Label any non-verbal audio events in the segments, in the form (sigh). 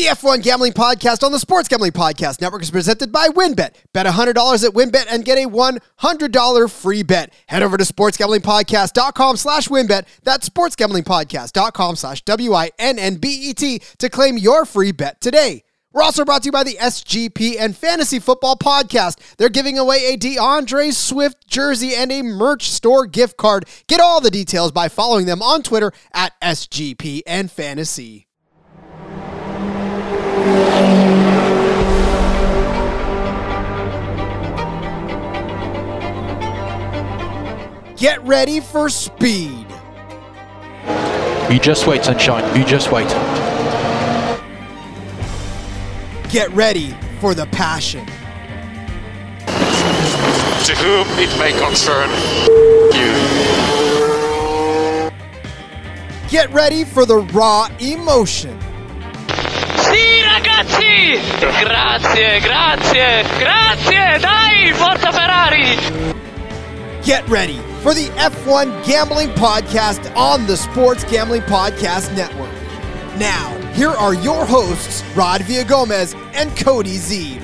The F1 Gambling Podcast on the Sports Gambling Podcast Network is presented by WynnBET. Bet $100 at WynnBET and get a $100 free bet. Head over to sportsgamblingpodcast.com slash WynnBET. That's sportsgamblingpodcast.com slash W-I-N-N-B-E-T to claim your free bet today. We're also brought to you by the SGP and Fantasy Football Podcast. They're giving away a DeAndre Swift jersey and a merch store gift card. Get all the details by following them on Twitter at SGP and Fantasy. Get ready for speed. You just wait, sunshine. You just wait. Get ready for the passion. To whom it may concern you. Get ready for the raw emotion. Sì, ragazzi! Grazie, grazie, grazie! Dai, forza Ferrari! Get ready for the F1 Gambling Podcast on the Sports Gambling Podcast Network. Now, here are your hosts, Rod Villagomez and Cody Zeeb.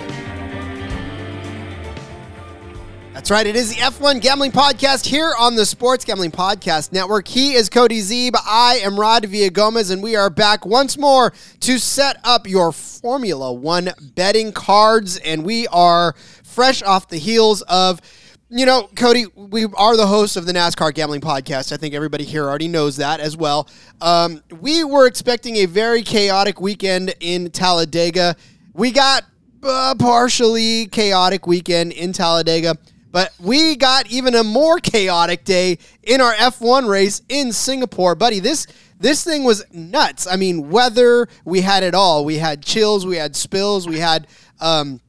That's right, it is the F1 Gambling Podcast here on the Sports Gambling Podcast Network. He is Cody Zeeb, I am Rod Villagomez, and we are back once more to set up your Formula One betting cards. And we are fresh off the heels of you know, Cody, we are the hosts of the NASCAR Gambling Podcast. I think everybody here already knows that as well. Um, we were expecting a very chaotic weekend in Talladega. We got a partially chaotic weekend in Talladega, but we got even a more chaotic day in our F1 race in Singapore, buddy. This this thing was nuts. I mean, weather, we had it all. We had chills, we had spills, we had um,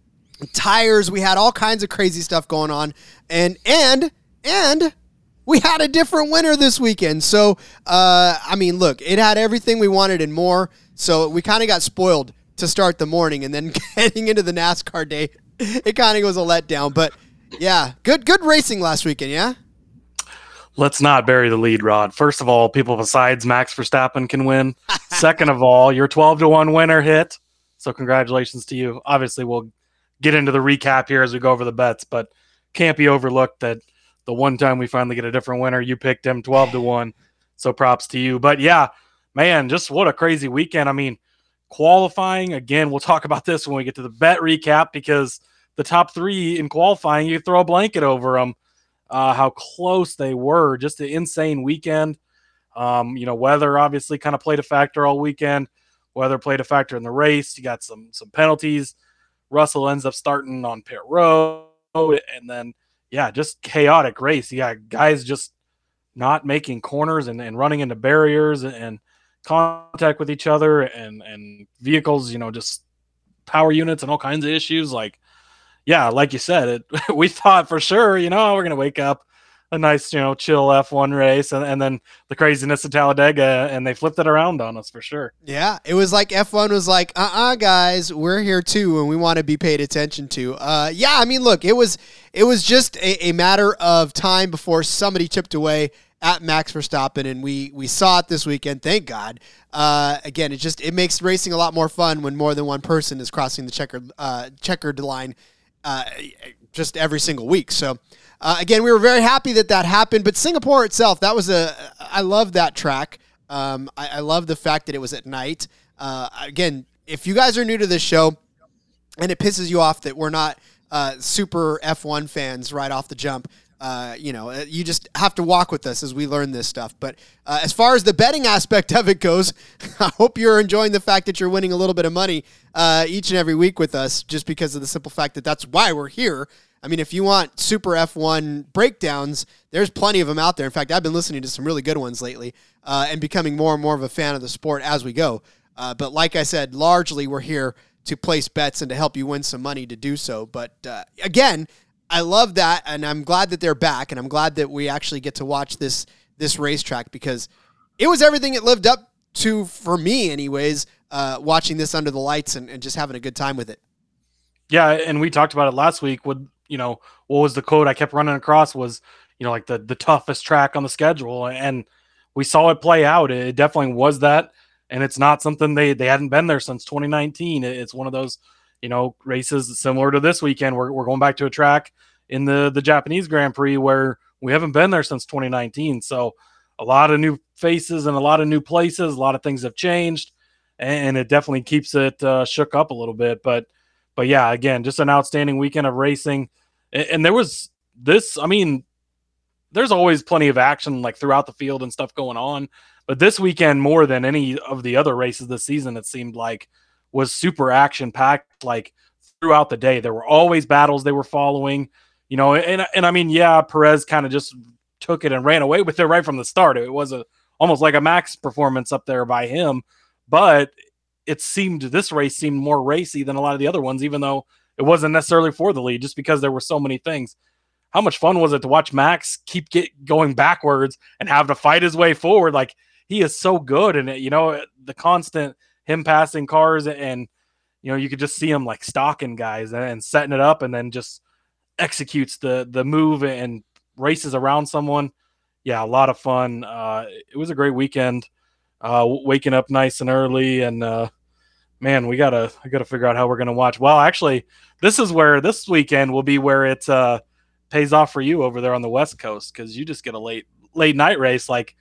tires, we had all kinds of crazy stuff going on and and and we had a different winner this weekend. So, uh, I mean, look, it had everything we wanted and more. So we kind of got spoiled to start the morning, and then (laughs) getting into the NASCAR day, it kind of was a letdown. But yeah, good good racing last weekend. Yeah. Let's not bury the lead, Rod. First of all, people besides Max Verstappen can win. (laughs) Second of all, your 12 to 1 winner hit. So, congratulations to you. Obviously, we'll get into the recap here as we go over the bets, but can't be overlooked that the one time we finally get a different winner, you picked him 12 to 1. So props to you. But yeah, man, just what a crazy weekend. I mean, qualifying, again, we'll talk about this when we get to the bet recap because the top three in qualifying, you throw a blanket over them, uh, how close they were. Just an insane weekend. Um, you know, weather obviously kind of played a factor all weekend. Weather played a factor in the race. You got some some penalties. Russell ends up starting on pit road and then yeah, just chaotic race. Yeah, guys just not making corners and, and running into barriers and, and contact with each other and and vehicles, you know, just power units and all kinds of issues. Like, yeah, like you said, it (laughs) we thought for sure, you know, we're gonna wake up a nice, you know, chill F1 race and, and then the craziness of Talladega and they flipped it around on us for sure. Yeah, it was like F1 was like, "Uh-uh guys, we're here too and we want to be paid attention to." Uh yeah, I mean, look, it was it was just a, a matter of time before somebody chipped away at Max Verstappen, and we we saw it this weekend. Thank God. Uh, again, it just it makes racing a lot more fun when more than one person is crossing the checkered uh, checkered line uh, just every single week. So uh, again, we were very happy that that happened. But Singapore itself, that was a I love that track. Um, I, I love the fact that it was at night. Uh, again, if you guys are new to this show, and it pisses you off that we're not uh, super F1 fans right off the jump. Uh, you know, uh, you just have to walk with us as we learn this stuff. But uh, as far as the betting aspect of it goes, (laughs) I hope you're enjoying the fact that you're winning a little bit of money uh, each and every week with us, just because of the simple fact that that's why we're here. I mean, if you want super F1 breakdowns, there's plenty of them out there. In fact, I've been listening to some really good ones lately uh, and becoming more and more of a fan of the sport as we go. But like I said, largely we're here to place bets and to help you win some money to do so. But again, I love that, and I'm glad that they're back, and I'm glad that we actually get to watch this this racetrack because it was everything it lived up to for me, anyways. Uh, watching this under the lights and, and just having a good time with it. Yeah, and we talked about it last week. With you know, what was the quote I kept running across was, you know, like the the toughest track on the schedule, and we saw it play out. It definitely was that. and it's not something they they hadn't been there since 2019. It's one of those you know races similar to this weekend. We're we're going back to a track in the the Japanese Grand Prix where we haven't been there since 2019. So a lot of new faces and a lot of new places. A lot of things have changed, and it definitely keeps it uh, shook up a little bit. But but yeah, again, just an outstanding weekend of racing, and, and there was this. I mean, there's always plenty of action like throughout the field and stuff going on. But this weekend, more than any of the other races this season, it seemed like was super action packed. Like throughout the day, there were always battles they were following. You know, and and I mean, yeah, Perez kind of just took it and ran away with it right from the start. It was a almost like a max performance up there by him, but it seemed this race seemed more racy than a lot of the other ones, even though it wasn't necessarily for the lead, just because there were so many things. How much fun was it to watch Max keep get going backwards and have to fight his way forward? Like he is so good, and you know the constant him passing cars and you know you could just see him like stalking guys and, setting it up, and then just executes the the move and races around someone. Yeah, a lot of fun. Uh, it was a great weekend. Uh, waking up nice and early, and uh, man, we gotta I gotta figure out how we're gonna watch. Well, actually, this is where this weekend will be where it uh, pays off for you over there on the West Coast because you just get a late late night race like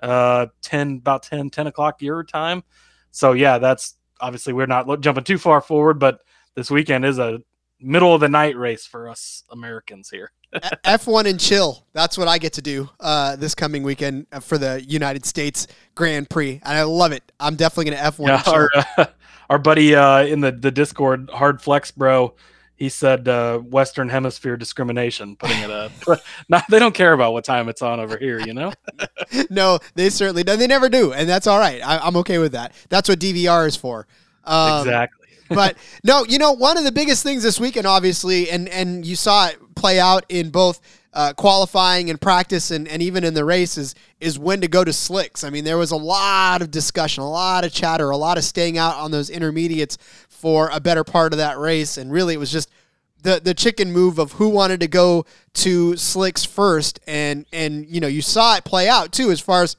uh 10 about 10 10 o'clock your time so yeah that's obviously we're not jumping too far forward but this weekend is a middle of the night race for us americans here (laughs) F1 and chill. That's what I get to do uh, this coming weekend for the United States Grand Prix, and I love it. I'm definitely going to F1 yeah, and chill. our, uh, (laughs) our buddy uh, in the, the discord hard flex bro he said uh, western hemisphere discrimination putting it up (laughs) not, they don't care about what time it's on over here you know (laughs) no, they certainly do. They never do, and that's all right. I, I'm okay with that. That's what DVR is for. Um, exactly (laughs) but no, you know, one of the biggest things this weekend, obviously, and and you saw it play out in both uh, qualifying and practice, and, and even in the races, is when to go to slicks. I mean, there was a lot of discussion, a lot of chatter, a lot of staying out on those intermediates for a better part of that race, and really, it was just the the chicken move of who wanted to go to slicks first, and and you know, you saw it play out too, as far as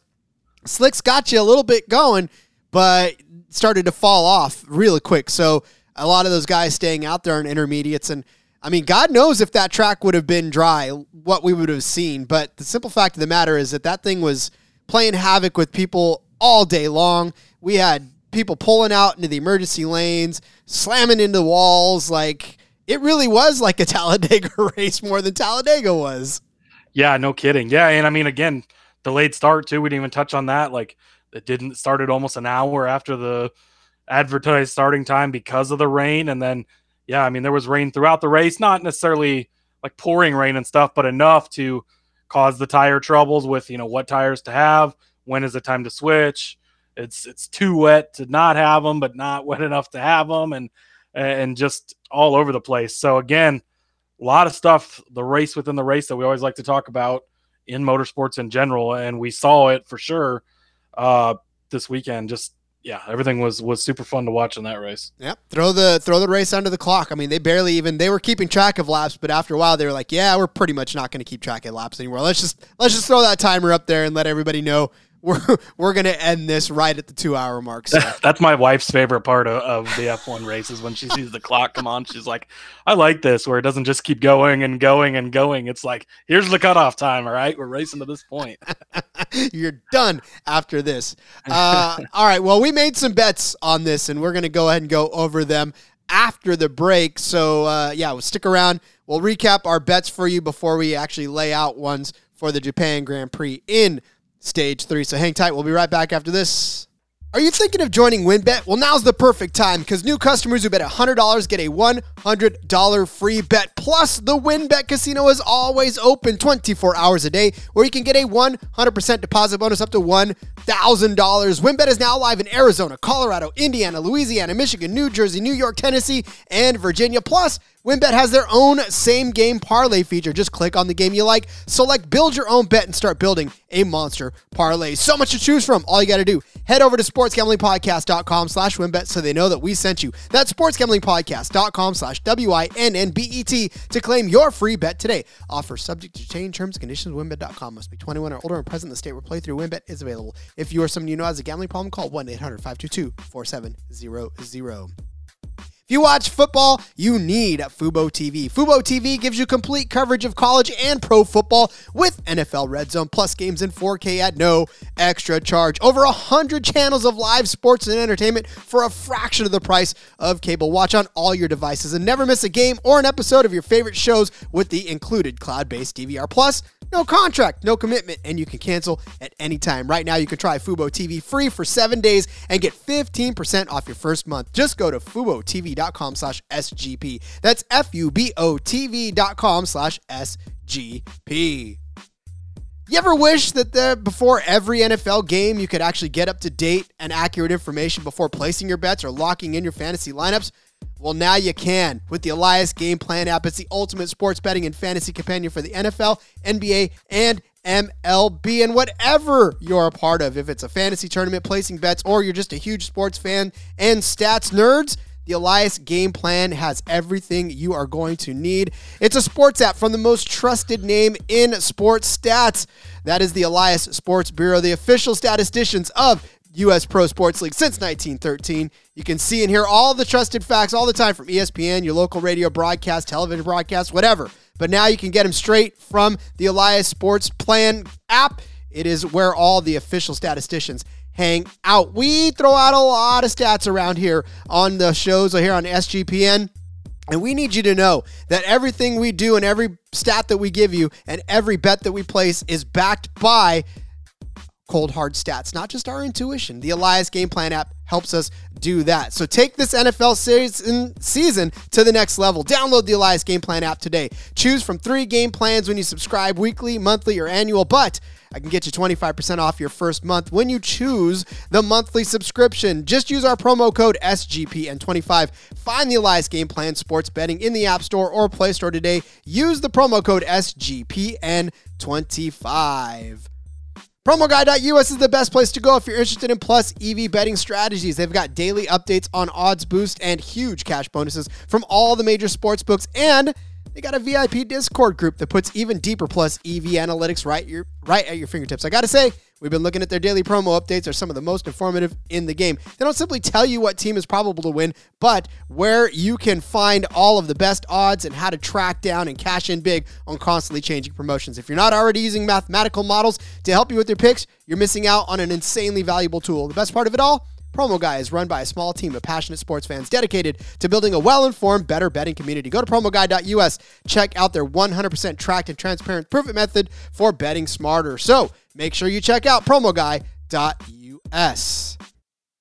slicks got you a little bit going, but started to fall off really quick. So a lot of those guys staying out there on intermediates and I mean, God knows if that track would have been dry, what we would have seen. But the simple fact of the matter is that that thing was playing havoc with people all day long. We had people pulling out into the emergency lanes, slamming into walls. Like it really was like a (laughs) Talladega race more than Talladega was. Yeah, no kidding. Yeah, and I mean, again, delayed start too. We didn't even touch on that. Like it didn't started almost an hour after the advertised starting time because of the rain, and then yeah, I mean there was rain throughout the race, not necessarily like pouring rain and stuff, but enough to cause the tire troubles with you know what tires to have, when is the time to switch. It's it's too wet to not have them, but not (laughs) wet enough to have them, and and just all over the place. So again, a lot of stuff, the race within the race that we always like to talk about in motorsports in general, and we saw it for sure uh, this weekend. Just yeah, everything was was super fun to watch in that race. Yep. Throw the throw the race under the clock. I mean, they barely even they were keeping track of laps, but after a while they were like, "Yeah, we're pretty much not going to keep track of laps anymore. Let's just let's just throw that timer up there and let everybody know we're (laughs) we're going to end this right at the 2-hour mark." So, (laughs) That's my wife's favorite part of, of the F1 races when she sees the clock come on. She's like, I like this where it doesn't just keep going and going and going. It's like, here's the cutoff time. All right, we're racing to this point. (laughs) you're done after this. Uh, all right. Well, we made some bets on this, and we're going to go ahead and go over them after the break. So, uh, yeah, we'll stick around. We'll recap our bets for you before we actually lay out ones for the Japan Grand Prix in stage three. So, hang tight. We'll be right back after this. Are you thinking of joining WynnBET? Well, now's the perfect time because new customers who bet $100 get a $100 free bet. Plus, the WynnBET casino is always open 24 hours a day where you can get a 100% deposit bonus up to $1,000. WynnBET is now live in Arizona, Colorado, Indiana, Louisiana, Michigan, New Jersey, New York, Tennessee, and Virginia. Plus, WynnBET has their own same game parlay feature. Just click on the game you like, select build your own bet, and start building a monster parlay. So much to choose from. All you got to do, head over to sportsgamblingpodcast.com slash wynnbet so they know that we sent you. That's sportsgamblingpodcast.com slash W-I-N-N-B-E-T to claim your free bet today. Offer subject to change terms and conditions. WynnBET.com must be 21 or older and present in the state where playthrough WynnBET is available. If you or someone you know has a gambling problem, call 1-800-522-4700. If you watch football, you need Fubo TV. Fubo TV gives you complete coverage of college and pro football with NFL Red Zone plus games in 4K at no extra charge. Over 100 channels of live sports and entertainment for a fraction of the price of cable. Watch on all your devices and never miss a game or an episode of your favorite shows with the included cloud-based DVR. Plus, no contract, no commitment, and you can cancel at any time. Right now, you can try Fubo TV free for seven days and get 15% off your first month. Just go to FuboTV.com slash SGP. That's F-U-B-O-T-V dot com slash SGP. You ever wish that the, before every NFL game you could actually get up to date and accurate information before placing your bets or locking in your fantasy lineups? Well, now you can with the Elias Game Plan app. It's the ultimate sports betting and fantasy companion for the NFL, NBA, and MLB, and whatever you're a part of. If it's a fantasy tournament, placing bets, or you're just a huge sports fan and stats nerds, the Elias Game Plan has everything you are going to need. It's a sports app from the most trusted name in sports stats. That is the Elias Sports Bureau, the official statisticians of U.S. Pro Sports League since 1913. You can see and hear all the trusted facts all the time from ESPN, your local radio broadcast, television broadcast, whatever. But now you can get them straight from the Elias Sports Plan app. It is where all the official statisticians hang out. We throw out a lot of stats around here on the shows here on SGPN. And we need you to know that everything we do and every stat that we give you and every bet that we place is backed by cold hard stats, not just our intuition. The Elias Game Plan app helps us do that. So take this NFL season season to the next level. Download the Elias Game Plan app today. Choose from three game plans when you subscribe weekly, monthly, or annual, but I can get you 25% off your first month when you choose the monthly subscription. Just use our promo code SGPN25. Find the Elias Game Plan Sports Betting in the App Store or Play Store today. Use the promo code SGPN25. PromoGuy.us is the best place to go if you're interested in plus EV betting strategies. They've got daily updates on odds boost and huge cash bonuses from all the major sports books and they got a VIP Discord group that puts even deeper plus EV analytics right your right at your fingertips. I got to say, we've been looking at their daily promo updates are some of the most informative in the game. They don't simply tell you what team is probable to win, but where you can find all of the best odds and how to track down and cash in big on constantly changing promotions. If you're not already using mathematical models to help you with your picks, you're missing out on an insanely valuable tool. The best part of it all, Promo Guy is run by a small team of passionate sports fans dedicated to building a well informed, better betting community. Go to promoguy.us, check out their 100% tracked and transparent proven method for betting smarter. So make sure you check out promoguy.us.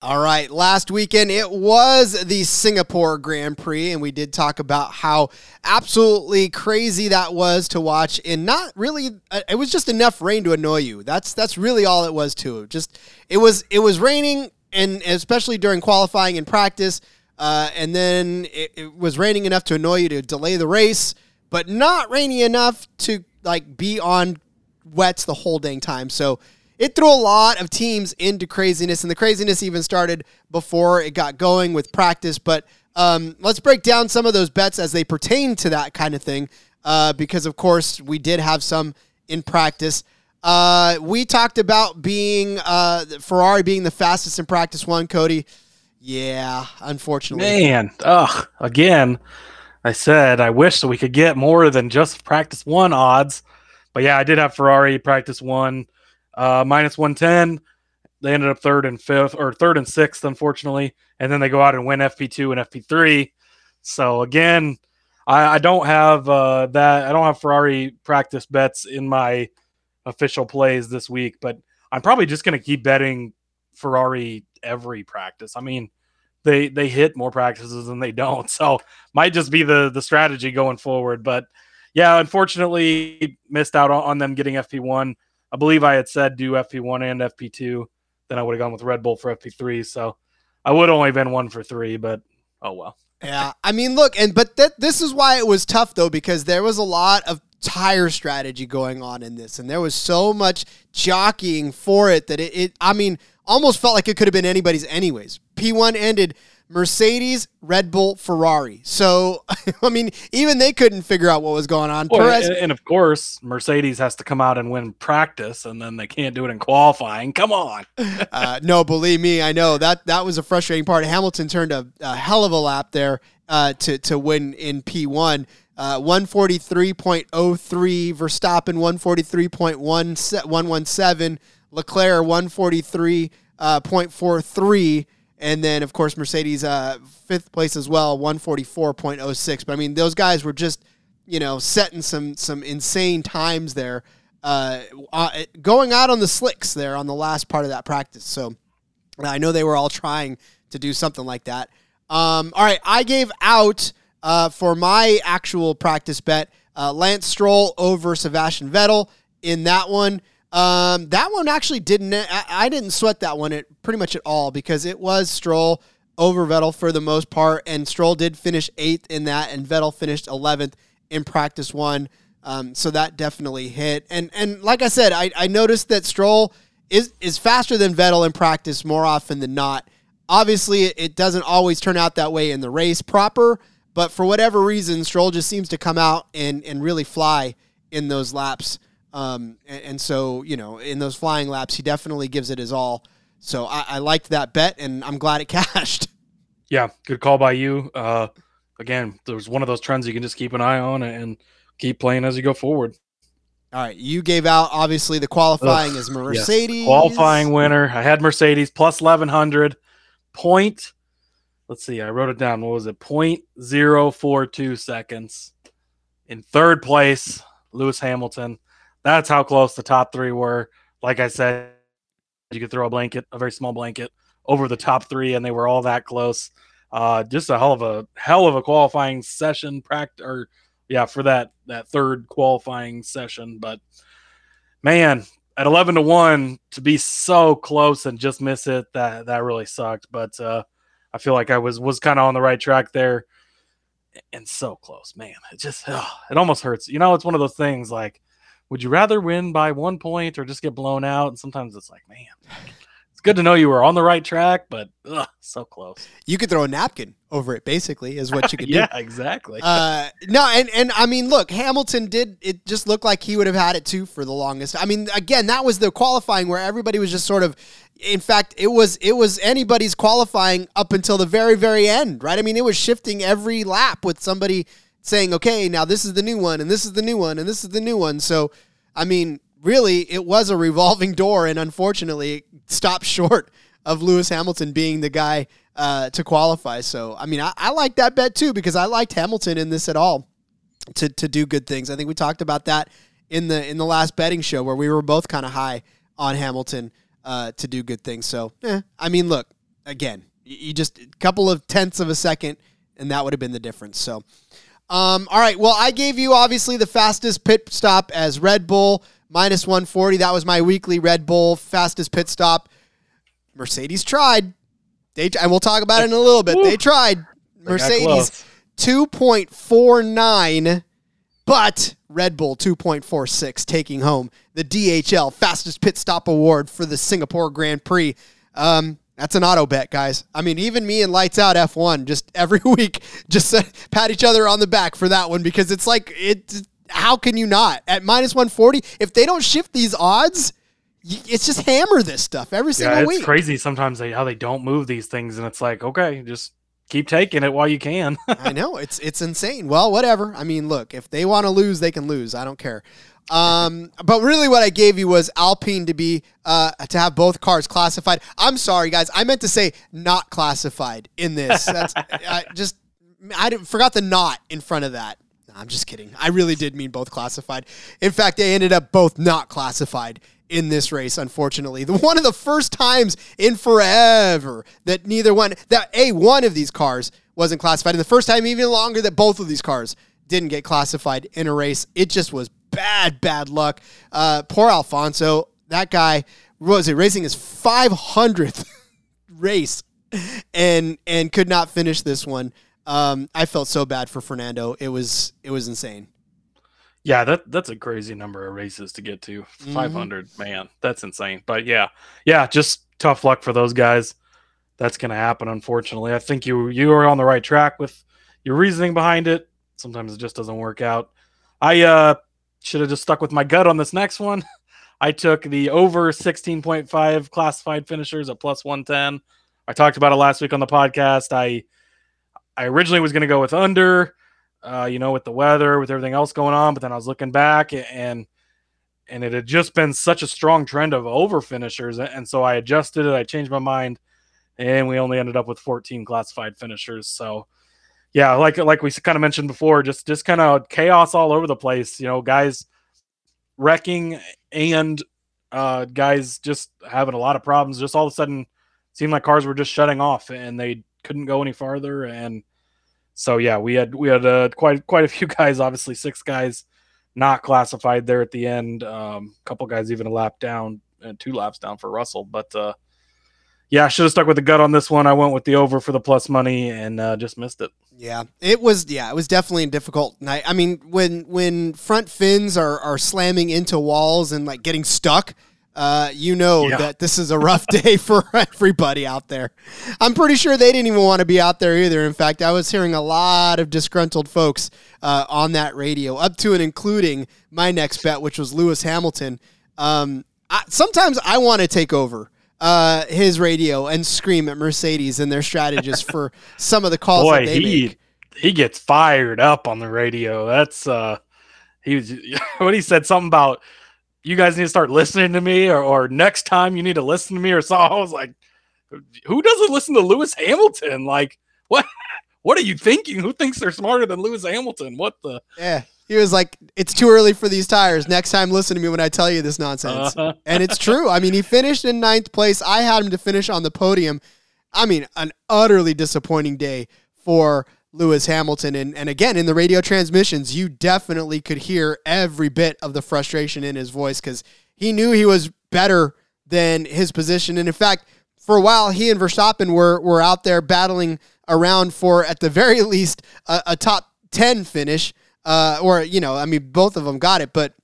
All right, last weekend it was the Singapore Grand Prix, and we did talk about how absolutely crazy that was to watch, and not really. It was just enough rain to annoy you. That's that's really all it was to. Just it was it was raining, and especially during qualifying and practice, uh, and then it, it was raining enough to annoy you to delay the race, but not rainy enough to like be on wets the whole dang time. So it threw a lot of teams into craziness, and the craziness even started before it got going with practice. But um, let's break down some of those bets as they pertain to that kind of thing, uh, because of course we did have some in practice. Uh, we talked about being uh, Ferrari being the fastest in practice one. Cody, yeah, unfortunately, Man, ugh, again, I said I wish that we could get more than just practice one odds. But yeah, I did have Ferrari practice one, uh, minus 110. They ended up third and fifth, or third and sixth, unfortunately. And then they go out and win FP2 and FP3. So again, I, I don't have uh, that. I don't have Ferrari practice bets in my official plays this week, but I'm probably just going to keep betting Ferrari every practice. I mean, they they hit more practices than they don't, (laughs) so might just be the the strategy going forward. But yeah, unfortunately, missed out on, them getting FP1. I believe I had said do FP1 and FP2. Then I would have gone with Red Bull for FP3. So I would only been one for three, but Oh well. Yeah, I mean, look, and but this is why it was tough though because there was a lot of tire strategy going on in this, and there was so much jockeying for it that it, it I mean, almost felt like it could have been anybody's anyways. P1 ended Mercedes, Red Bull, Ferrari. So, (laughs) I mean, even they couldn't figure out what was going on. Well, Perez, and, and of course, Mercedes has to come out and win practice, and then they can't do it in qualifying. Come on. (laughs) uh, no, believe me, I know that that was a frustrating part. Hamilton turned a, a hell of a lap there uh, to to win in P1. Uh, 143.03, Verstappen 143.117, Leclerc 143.43, and then of course Mercedes uh, fifth place as well, 144.06. But I mean, those guys were just you know setting some some insane times there, uh, uh, going out on the slicks there on the last part of that practice. So I know they were all trying to do something like that. Um, all right, I gave out uh, for my actual practice bet uh, Lance Stroll over Sebastian Vettel in that one. Um, that one actually didn't. I, I didn't sweat that one at pretty much at all because it was Stroll over Vettel for the most part, and Stroll did finish eighth in that, and Vettel finished eleventh in practice one. Um, so that definitely hit. And and like I said, I, I noticed that Stroll is is faster than Vettel in practice more often than not. Obviously, it doesn't always turn out that way in the race proper, but for whatever reason, Stroll just seems to come out and and really fly in those laps. Um, and, and so you know, in those flying laps, he definitely gives it his all. So I, I liked that bet, and I'm glad it (laughs) cashed. Yeah, good call by you. Uh, again, there's one of those trends you can just keep an eye on and keep playing as you go forward. All right, you gave out obviously the qualifying Ugh, Yes, Mercedes qualifying winner. I had Mercedes plus 1100 point. Let's see, I wrote it down. What was it? Point zero four two seconds. In third place, Lewis Hamilton. That's how close the top three were. Like I said, you could throw a blanket, a very small blanket, over the top three, and they were all that close. Uh, just a hell of a hell of a qualifying session, practice or yeah, for that that third qualifying session. But man, at eleven to one to be so close and just miss it, that that really sucked. But uh, I feel like I was was kind of on the right track there, and so close, man. It just ugh, it almost hurts. You know, it's one of those things like, would you rather win by one point or just get blown out? And sometimes it's like, man, it's good to know you were on the right track, but ugh, so close. You could throw a napkin over it, basically, is what you could yeah, (laughs) do. Yeah, exactly. Uh, no, and and I mean, look, Hamilton did. It just looked like he would have had it too for the longest. I mean, again, that was the qualifying where everybody was just sort of. In fact, it was it was anybody's qualifying up until the very very end, right? I mean, it was shifting every lap with somebody saying, "Okay, now this is the new one, and this is the new one, and this is the new one." So, I mean, really, it was a revolving door, and unfortunately, it stopped short of Lewis Hamilton being the guy uh, to qualify. So, I mean, I, I like that bet too because I liked Hamilton in this at all to to do good things. I think we talked about that in the in the last betting show where we were both kind of high on Hamilton uh, to do good things. So, eh, I mean, look again, you, you just a couple of tenths of a second, and that would have been the difference. So. Um, all right. Well, I gave you obviously the fastest pit stop as Red Bull minus 140. That was my weekly Red Bull fastest pit stop. Mercedes tried. They and we'll talk about it in a little bit. They tried. Mercedes 2.49, but Red Bull 2.46 taking home the DHL fastest pit stop award for the Singapore Grand Prix. Um, that's an auto bet, guys. I mean, even me and Lights Out F1 just every (laughs) week just (laughs) pat each other on the back for that one because it's like it. How can you not at minus 140 if they don't shift these odds? It's just hammer this stuff every single yeah, it's week. crazy sometimes they, how they don't move these things, and it's like, okay, just keep taking it while you can. (laughs) I know it's it's insane. Well, whatever. I mean, look, if they want to lose, they can lose. I don't care. Um, but really, what I gave you was Alpine to be uh, to have both cars classified. I'm sorry, guys. I meant to say not classified in this. That's I just I forgot the not in front of that. No, I'm just kidding. I really did mean both classified. In fact, they ended up both not classified in this race, unfortunately. The one of the first times in forever that neither one that a one of these cars wasn't classified, and the first time even longer that both of these cars didn't get classified in a race. It just was bad, bad luck. Uh, poor Alfonso. That guy was it racing his 500th (laughs) race and and could not finish this one. Um, I felt so bad for Fernando. It was it was insane. Yeah, that that's a crazy number of races to get to. Mhm. 500, man, that's insane. But yeah, yeah, just tough luck for those guys. That's going to happen, unfortunately. I think you you are on the right track with your reasoning behind it. Sometimes it just doesn't work out. I uh, should have just stuck with my gut on this next one. (laughs) I took the over 16.5 classified finishers at plus 110. I talked about it last week on the podcast. I I originally was going to go with under uh, you know, with the weather, with everything else going on. But then I was looking back and and it had just been such a strong trend of over finishers. And so I adjusted it, I changed my mind, and we only ended up with 14 classified finishers. So yeah, like like we kind of mentioned before, just just kind of chaos all over the place. You know, guys wrecking and uh, guys just having a lot of problems. Just all of a sudden, seemed like cars were just shutting off and they couldn't go any farther. And so yeah, we had we had uh, quite quite a few (laughs) guys, obviously six guys not classified there at the end. Um, a couple guys even a lap down and two laps down for Russell, but uh, yeah, I should have stuck with the gut on this one. I went with the over for the plus money and uh, just missed it. Yeah, it was. Yeah, it was definitely a difficult night. I mean, when when front fins are are slamming into walls and like getting stuck, uh, you know Yeah. that this is a rough (laughs) day for everybody out there. I'm pretty sure they didn't even want to be out there either. In fact, I was hearing a lot of disgruntled folks uh, on that radio, up to and including my next bet, which was Lewis Hamilton. Um, I, sometimes I want to take over. Uh, his radio and scream at Mercedes and their strategists for some of the calls Boy, that they he make. he gets fired up on the radio. That's uh, he was (laughs) when he said something about you guys need to start listening to me, or, or next time you need to listen to me, or so. (laughs) I was like, who doesn't listen to Lewis Hamilton? Like, what? (laughs) What are you thinking? Who thinks they're smarter than Lewis Hamilton? What the? Yeah. He was like, it's too early for these tires. Next time, listen to me when I tell you this nonsense. Uh, (laughs) and it's true. I mean, he finished in ninth place. I had him to finish on the podium. I mean, an utterly disappointing day for Lewis Hamilton. And, and again, in the radio transmissions, you definitely could hear every bit of the frustration in his voice because he knew he was better than his position. And in fact, for a while, he and Verstappen were, were out there battling around for, at the very (laughs) least, a, a top 10 finish. Uh, or, you know, I mean, both of them got it, but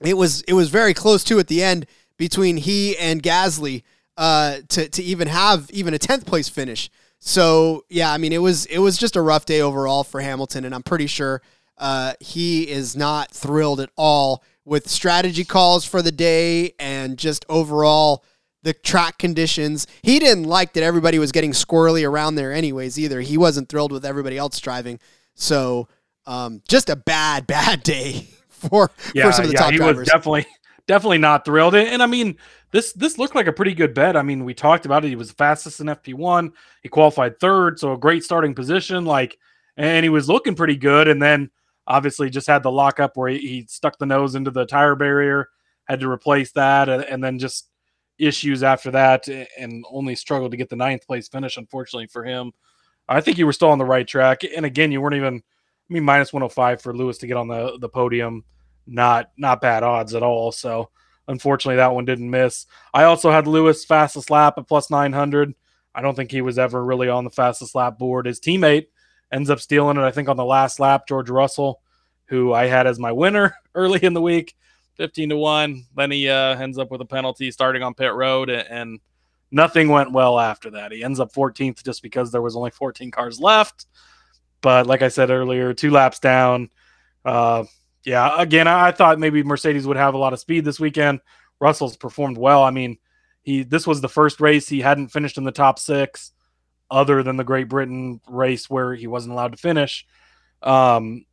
it was it was very close too at the end between he and Gasly uh, to to even have even a tenth place finish. So yeah, I mean it was it was just a rough day overall for Hamilton, and I'm pretty sure uh, he is not thrilled at all with strategy calls for the day and just overall the track conditions. He didn't like that everybody was getting squirrely around there anyways either. He wasn't thrilled with everybody else driving. So um, just a bad (laughs) bad day for yeah, for some of the yeah, top he drivers. was definitely definitely not thrilled. And, and I mean, this this looked like a pretty good bet. I mean, we talked about it. He was fastest in FP one. He qualified third, so a great starting position. Like, and he was looking pretty good. And then obviously just had the lockup where he, he stuck the nose into the tire barrier, had to replace that, and, and then just issues after that, and only struggled to get the ninth place finish. Unfortunately for him, I think you were still on the right track. And again, you weren't even. I mean, minus 105 for Lewis to get on the the podium not not bad odds at all. So unfortunately, that one didn't miss. I also had Lewis fastest lap at plus 900. I don't think he was ever really on the fastest lap board. His teammate ends up stealing it. I think on the last lap, George Russell, who I had as my winner (laughs) early in the week, 15 to one. Then he uh, ends up with a penalty starting on pit road, and nothing went well after that. He ends up 14th just because there was only 14 cars left. But like I said earlier, two laps down. Uh, yeah, again, I thought maybe Mercedes would have a lot of speed this weekend. Russell's performed well. I mean, he this was the first race he hadn't finished in the top six, other than the Great Britain race where he wasn't allowed to finish. Um,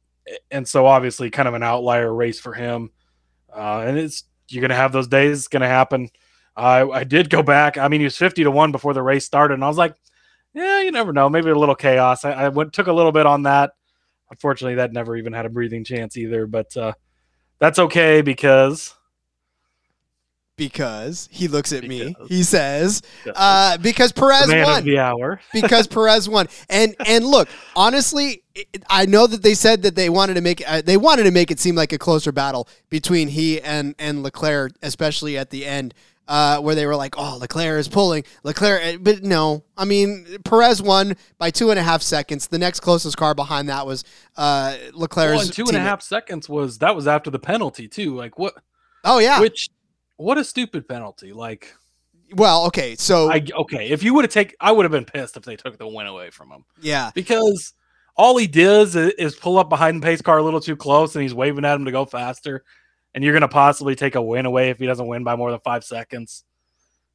and so obviously, kind of an outlier race for him. Uh, and it's you're gonna have those days. It's gonna happen. I I did go back. I mean, he was fifty to one before the race started, and I was like, yeah, you never know. Maybe a little chaos. I, I went took a little bit on that. Unfortunately, that never even had a breathing chance either. But uh, that's okay because because he looks at me. He says, uh, "Because Perez the won. the hour. (laughs) because Perez won." And and look, honestly, it- I know that they said that they wanted to make uh, they wanted to make it seem like a closer battle between he and and Leclerc, especially at the end. Uh, where they were like, "Oh, Leclerc is pulling Leclerc," eh, but no, I mean Perez won by two and a half seconds. The next closest car behind that was uh, Leclerc's Well, and two and a half seconds was that was after the penalty too. Like what? Oh yeah. Which what a stupid penalty. Like well, okay, so I okay, if you would have taken, I would have been pissed if they took the win away from him yeah, because all he does is, is pull up behind the pace car a little too close, and he's waving at him to go faster. And you're gonna possibly take a win away if he doesn't win by more than five seconds.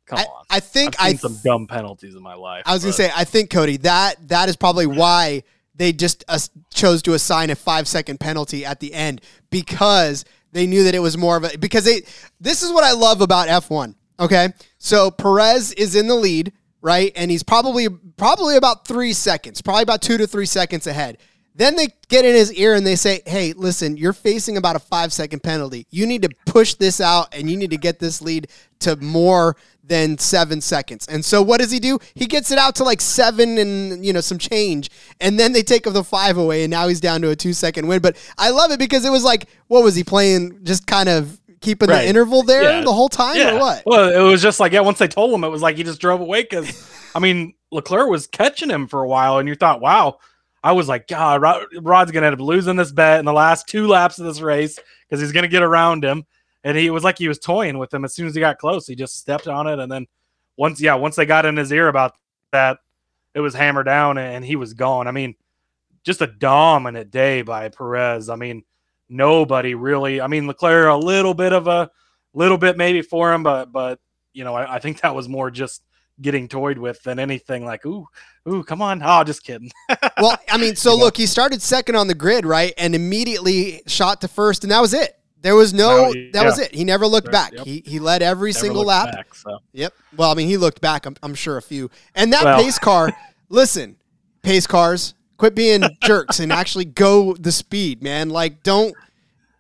Come I, on, I think I've I seen some dumb penalties in my life. I was gonna say, I think Cody, that that is probably why they just uh, chose to assign a five second penalty at the end because they knew that it was more of a because they. This is what I love about F one. Okay, so Perez is in the lead, right, and he's probably probably about three seconds, probably about two to three seconds ahead. Then they get in his ear and they say, "Hey, listen, you're facing about a five second penalty. You need to push this out, and you need to get this lead to more than seven seconds." And so, what does he do? He gets it out to like seven and you know some change, and then they take of the five away, and now he's down to a two second win. But I love it because it was like, what was he playing? Just kind of keeping Right. the interval there Yeah. the whole time, or what? Well, it was just like yeah. Once they told him, it was like he just drove away because I mean Leclerc was catching him for a while, and you thought, wow. I was like, God, Rod, Rod's gonna end up losing this bet in the last two laps of this race because he's gonna get around him, and he was like he was toying with him. As soon as he got close, he just stepped on it, and then once, yeah, once they got in his ear about that, it was hammered down, and he was gone. I mean, just a dominant day by Perez. I mean, nobody really. I mean, Leclerc a little bit of a little bit maybe for him, but but you know, I, I think that was more just getting toyed with than anything like, ooh, ooh, come on. Oh, just kidding. (laughs) well, I mean, so You look, he started second on the grid, right, and immediately shot to first, and that was it. There was no, No, that was it. He never looked Right, back. yep. He he led every Never single lap. back, so. Yep. Well, I mean, he looked back. I'm, I'm sure a few. And that Well- pace car, (laughs) listen, pace cars, quit being jerks and actually go the speed, man. Like, don't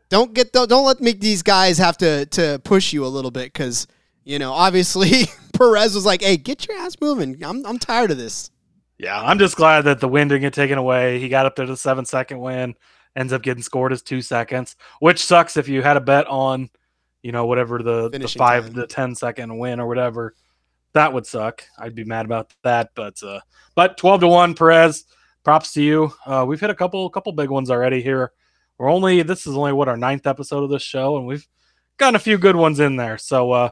don't get the, don't let make these guys have to to push you a little bit because you know obviously (laughs) Perez was like, hey, get your ass moving. I'm I'm tired of this. Yeah, I'm just glad that the win didn't get taken away. He got up there to the seven second win, ends up getting scored as two seconds, which sucks if you had a bet on, you know, whatever the, the five, time. the ten second win or whatever. That would suck. I'd be mad about that. But uh but 12 to 1, Perez, props to you. Uh we've hit a couple couple big ones already here. We're only this is only what our ninth episode of this show, and we've gotten a few good ones in there. So uh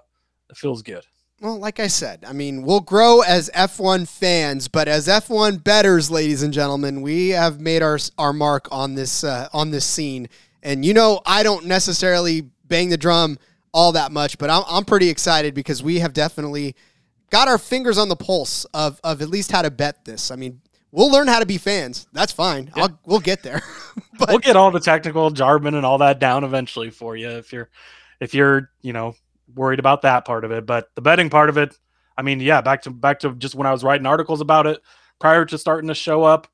it feels good. Well, like I said, I mean, we'll grow as F1 fans, but as F1 betters, ladies and gentlemen, we have made our our mark on this uh, on this scene. And you know, I don't necessarily bang the drum all that much, but I'm I'm pretty excited because we have definitely got our fingers on the pulse of of at least how to bet this. I mean, we'll learn how to be fans. That's fine. I'll, we'll get there. (laughs) but we'll get all the technical jargon and all that down eventually for you if you're if you're you know worried about that part of it but the betting part of it i mean yeah back to back to just when i was writing articles about it prior to starting to show up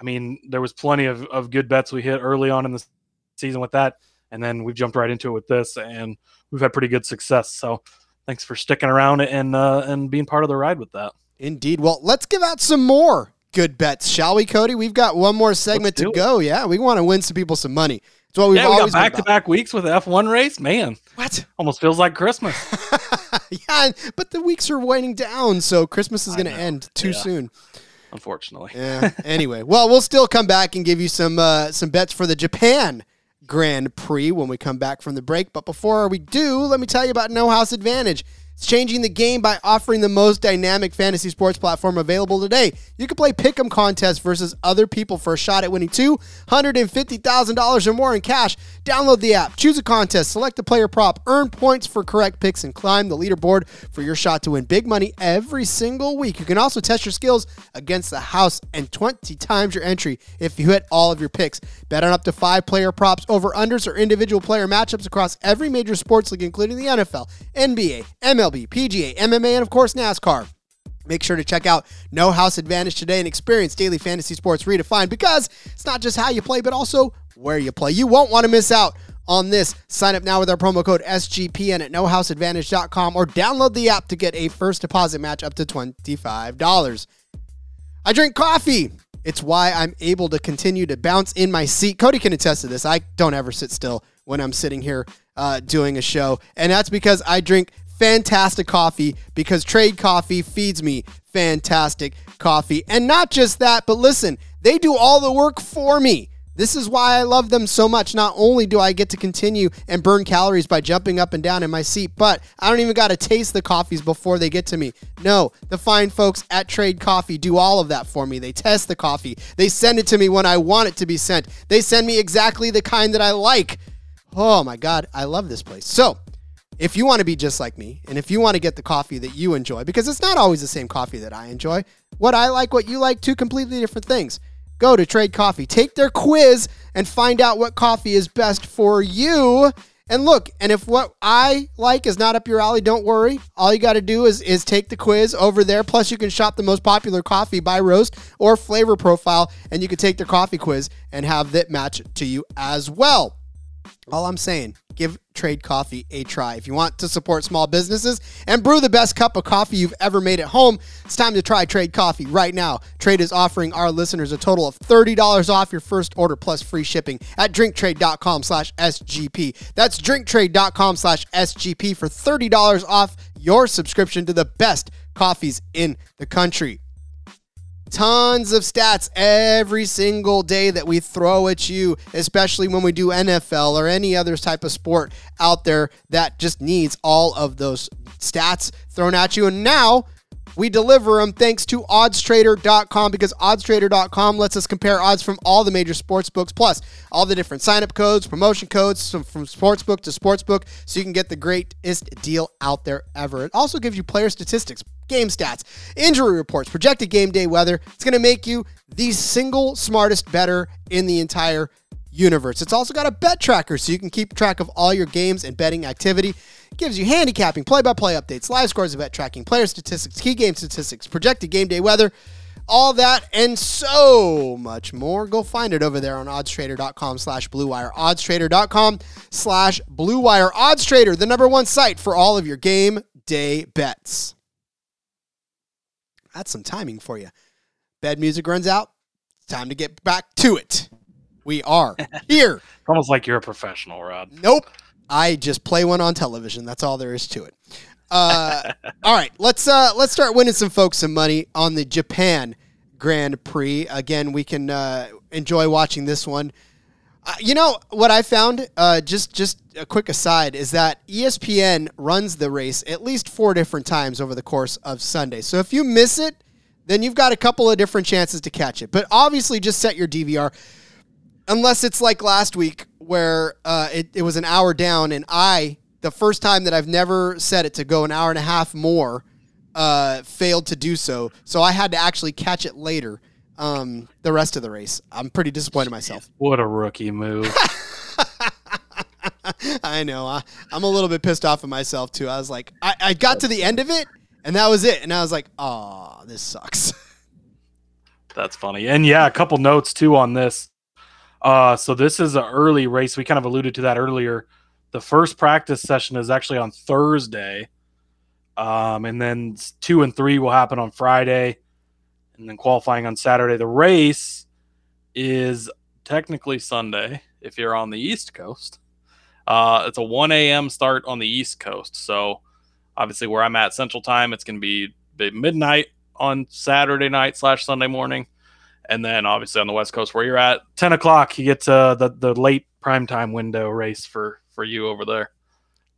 i mean there was plenty of, of good bets we hit early on in the season with that and then we've jumped right into it with this and we've had pretty good success so thanks for sticking around and uh and being part of the ride with that Indeed. Well, let's give out some more good bets, shall we, Cody? We've got one more segment to it. go. Yeah, we want to win some people some money. It's what we've yeah we got always been back to back weeks with the f1 race man What? almost feels like christmas (laughs) yeah, but the weeks are winding down, so Christmas is going to end too Yeah. soon. unfortunately Yeah. (laughs) anyway, well, we'll still come back and give you some uh, some bets for the Japan Grand Prix when we come back from the break. But before we do, let me tell you about No House Advantage. It's changing the game by offering the most dynamic fantasy sports platform available today. You can play pick'em contests versus other people for a shot at winning two hundred and fifty thousand dollars or more in cash. Download the app, choose a contest, select a player prop, earn points for correct picks, and climb the leaderboard for your shot to win big money every single week. You can also test your skills against the house and 20 times your entry if you hit all of your picks. Bet on up to five player props, over unders, or individual player matchups across every major sports league, including the NFL, NBA, MLB, PGA, MMA, and of course NASCAR. Make sure to check out No House Advantage today and experience daily fantasy sports redefined because it's not just how you play, but also where you play. You won't want to miss out on this. Sign up now with our promo code SGPN at nohouseadvantage.com or download the app to get a first deposit match up to $25. I drink coffee. It's why I'm able to continue to bounce in my seat. Cody can attest to this. I don't ever sit still when I'm sitting here uh, doing a show. And that's because I drink fantastic coffee because Trade Coffee feeds me fantastic coffee. And not just that, but listen, they do all the work for me. This is why I love them so much. Not only do I get to continue and burn calories by jumping up and down in my seat, but I don't even got to taste the coffees before they get to me. No, the fine folks at Trade Coffee do all of that for me. They test the coffee, they send it to me when I want it to be sent, they send me exactly the kind that I like. Oh my God, I love this place. So, if you want to be just like me and if you want to get the coffee that you enjoy, because it's not always the same coffee that I enjoy, what I like, what you like, two completely different things. Go to Trade Coffee, take their quiz, and find out what coffee is best for you. And look, and if what I like is not up your alley, don't worry. All you got to do is is take the quiz over there. Plus, you can shop the most popular coffee by roast or flavor profile, and you can take their coffee quiz and have that match to you as well. All I'm saying, give Trade Coffee a try. If you want to support small businesses and brew the best cup of coffee you've ever made at home, it's time to try Trade Coffee right now. Trade is offering our listeners a total of $30 off your first order plus free shipping at drinktrade.com slash SGP. That's drinktrade.com slash SGP for $30 off your subscription to the best coffees in the country tons of stats every single day that we throw at you, especially when we do NFL or any other type of sport out there that just needs all of those stats thrown at you. And now we deliver them thanks to oddstrader.com because oddstrader.com lets us compare odds from all the major sports books plus all the different sign up codes, promotion codes from, from sportsbook to sportsbook so you can get the greatest deal out there ever. It also gives you player statistics, game stats, injury reports, projected game day weather. It's going to make you the single smartest better in the entire universe. It's also got a bet tracker so you can keep track of all your games and betting activity. It gives you handicapping, play by play updates, live scores of bet tracking, player statistics, key game statistics, projected game day weather, all that and so much more. Go find it over there on oddstrader.com slash bluewire. Oddstrader.com slash bluewire. Oddstrader, the number one site for all of your game day bets. That's some timing for you. Bed music runs out. Time to get back to it. We are (laughs) here. It's almost like you're a professional, Rod. Nope. I just play one on television. That's all there is to it. Uh, (laughs) all right, let's uh, let's start winning some folks some money on the Japan Grand Prix. Again, we can uh, enjoy watching this one. Uh, you know what I found? Uh, just just a quick aside is that ESPN runs the race at least four different times over the course of Sunday. So if you miss it, then you've got a couple of different chances to catch it. But obviously, just set your DVR unless it's like last week where uh, it, it was an hour down and I, the first time that I've never set it to go an hour and a half more, uh, failed to do so. So I had to actually catch it later. Um, the rest of the race, I'm pretty disappointed in myself. What a rookie move. (laughs) I know. I, I'm a little bit pissed off at myself too. I was like, I, I got to the end of it and that was it. And I was like, oh, this sucks. That's funny. And yeah, a couple notes too on this. Uh, so this is an early race. We kind of alluded to that earlier. The first practice session is actually on Thursday. Um, and then two and three will happen on Friday, and then qualifying on Saturday. The race is technically Sunday if you're on the East Coast. Uh, it's a 1 a.m. start on the East Coast. So obviously, where I'm at Central Time, it's going to be midnight on Saturday night slash Sunday morning. And then obviously on the West Coast where you're at, 10 o'clock, you get uh, the, the late primetime window race for, for you over there.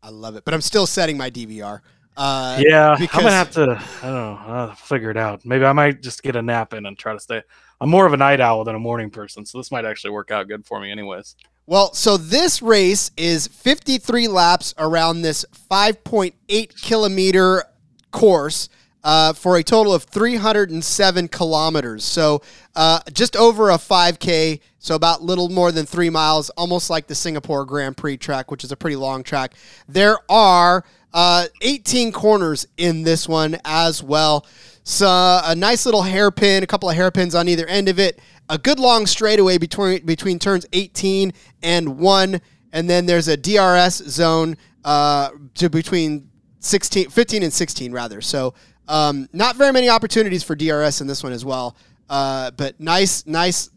I love it, but I'm still setting my DVR. Uh, Yeah, because- I'm gonna have to. I don't know. I'll figure it out. Maybe I might just get a nap in and try to stay. I'm more of a night owl than a morning person, so this might actually work out good for me, anyways. Well, so this race is 53 laps around this 5.8 kilometer course uh, for a total of 307 kilometers. So uh, just over a 5K, so about little more than three miles, almost like the Singapore Grand Prix track, which is a pretty long track. There are uh, 18 corners in this one as well. So a nice little hairpin, a couple of hairpins on either end of it, a good long straightaway between between turns 18 and one, and then there's a DRS zone uh, to between 16, 15 and 16 rather. So um, not very many opportunities for DRS in this one as well. Uh, but nice, nice.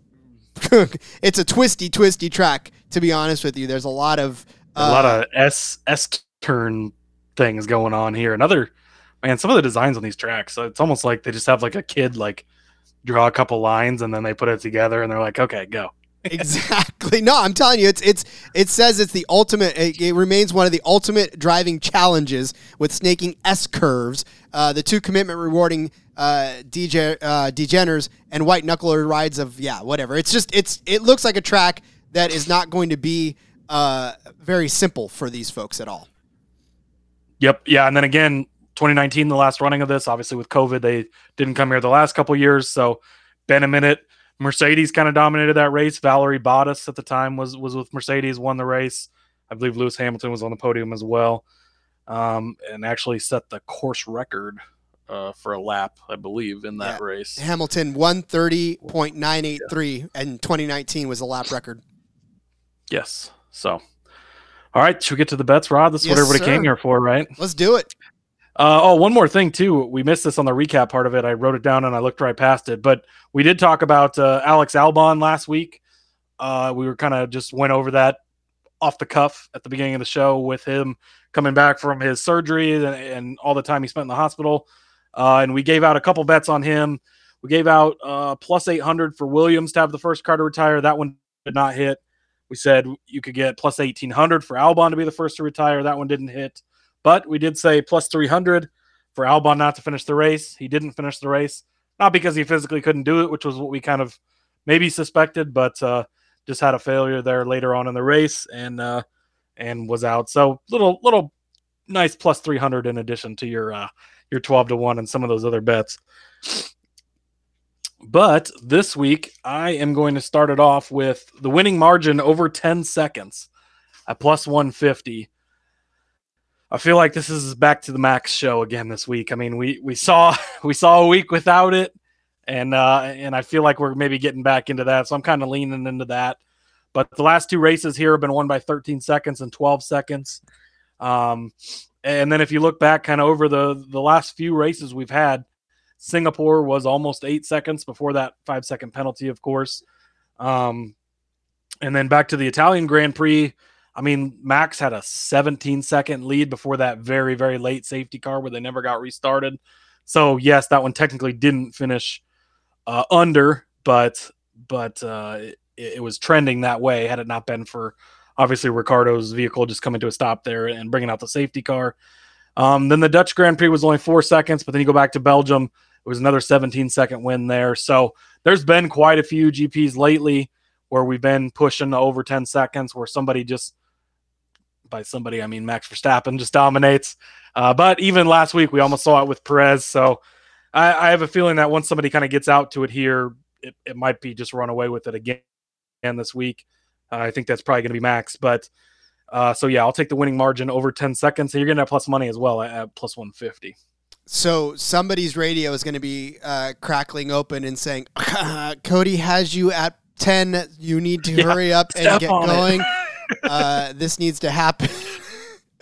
(laughs) it's a twisty, twisty track. To be honest with you, there's a lot of a lot uh, of S S turn things going on here. Another man, some of the designs on these tracks, uh, it's almost like they just have like a kid like draw a couple lines and then they put it together and they're like, okay, go. (laughs) exactly. No, I'm telling you, it's it's it says it's the ultimate. It, it remains one of the ultimate driving challenges with snaking S curves. Uh, the two commitment rewarding uh, DJ uh, degeners and white knuckler rides of yeah, whatever. It's just it's it looks like a track that is not going to be uh, very simple for these folks at all. Yep. Yeah. And then again, 2019, the last running of this, obviously with COVID, they didn't come here the last couple years. So been a minute. Mercedes kind of dominated that race. Valtteri Bottas at the time was was with Mercedes, won the race. I believe Lewis Hamilton was on the podium as well, um, and actually set the course record uh, for a lap, I believe, in that Yeah. race. Hamilton 130.983 and 2019 was a lap record. Yes. So, all right, should we get to the bets, Rod? This is Yes, what everybody came here for, right? Let's do it. Uh, oh, one more thing too. We missed this on the recap part of it. I wrote it down and I looked right past it. But we did talk about uh, Alex Albon last week. Uh, we were kind of just went over that off the cuff at the beginning of the show with him coming back from his surgery and, and all the time he spent in the hospital. Uh, and we gave out a couple bets on him. We gave out uh, plus 800 for Williams to have the first car to retire. That one did not hit. We said you could get plus 1800 for Albon to be the first to retire. That one didn't hit. But we did say plus 300 for Albon not to finish the race. He didn't finish the race, not because he physically couldn't do it, which was what we kind of maybe suspected, but uh, just had a failure there later on in the race and uh, and was out. So little little nice plus 300 in addition to your uh, your 12 to 1 and some of those other bets. But this week, I am going to start it off with the winning margin over 10 seconds at plus 150. I feel like this is back to the max show again this week. I mean, we we saw (laughs) we saw a week without it, and uh, and I feel like we're maybe getting back into that. So I'm kind of leaning into that. But the last two races here have been won by 13 seconds and 12 seconds. Um, and then if you look back kind of over the the last few races we've had, Singapore was almost eight seconds before that five second penalty, of course. Um, and then back to the Italian Grand Prix. I mean, Max had a 17 second lead before that very, very late safety car where they never got restarted. So yes, that one technically didn't finish uh, under, but but uh, it, it was trending that way had it not been for obviously Ricciardo's vehicle just coming to a stop there and bringing out the safety car. Um, then the Dutch Grand Prix was only four seconds, but then you go back to Belgium, it was another 17 second win there. So there's been quite a few GPs lately where we've been pushing over 10 seconds where somebody just by somebody I mean Max Verstappen just dominates. Uh, but even last week we almost saw it with Perez. So I, I have a feeling that once somebody kind of gets out to it here, it, it might be just run away with it again, this week. Uh, I think that's probably going to be Max. But uh, so yeah, I'll take the winning margin over 10 seconds. So you're to have plus money as well at, at plus 150. So somebody's radio is going to be uh, crackling open and saying, (laughs) "Cody has you at ten. You need to Yeah, hurry up and get going. (laughs) uh, this needs to happen."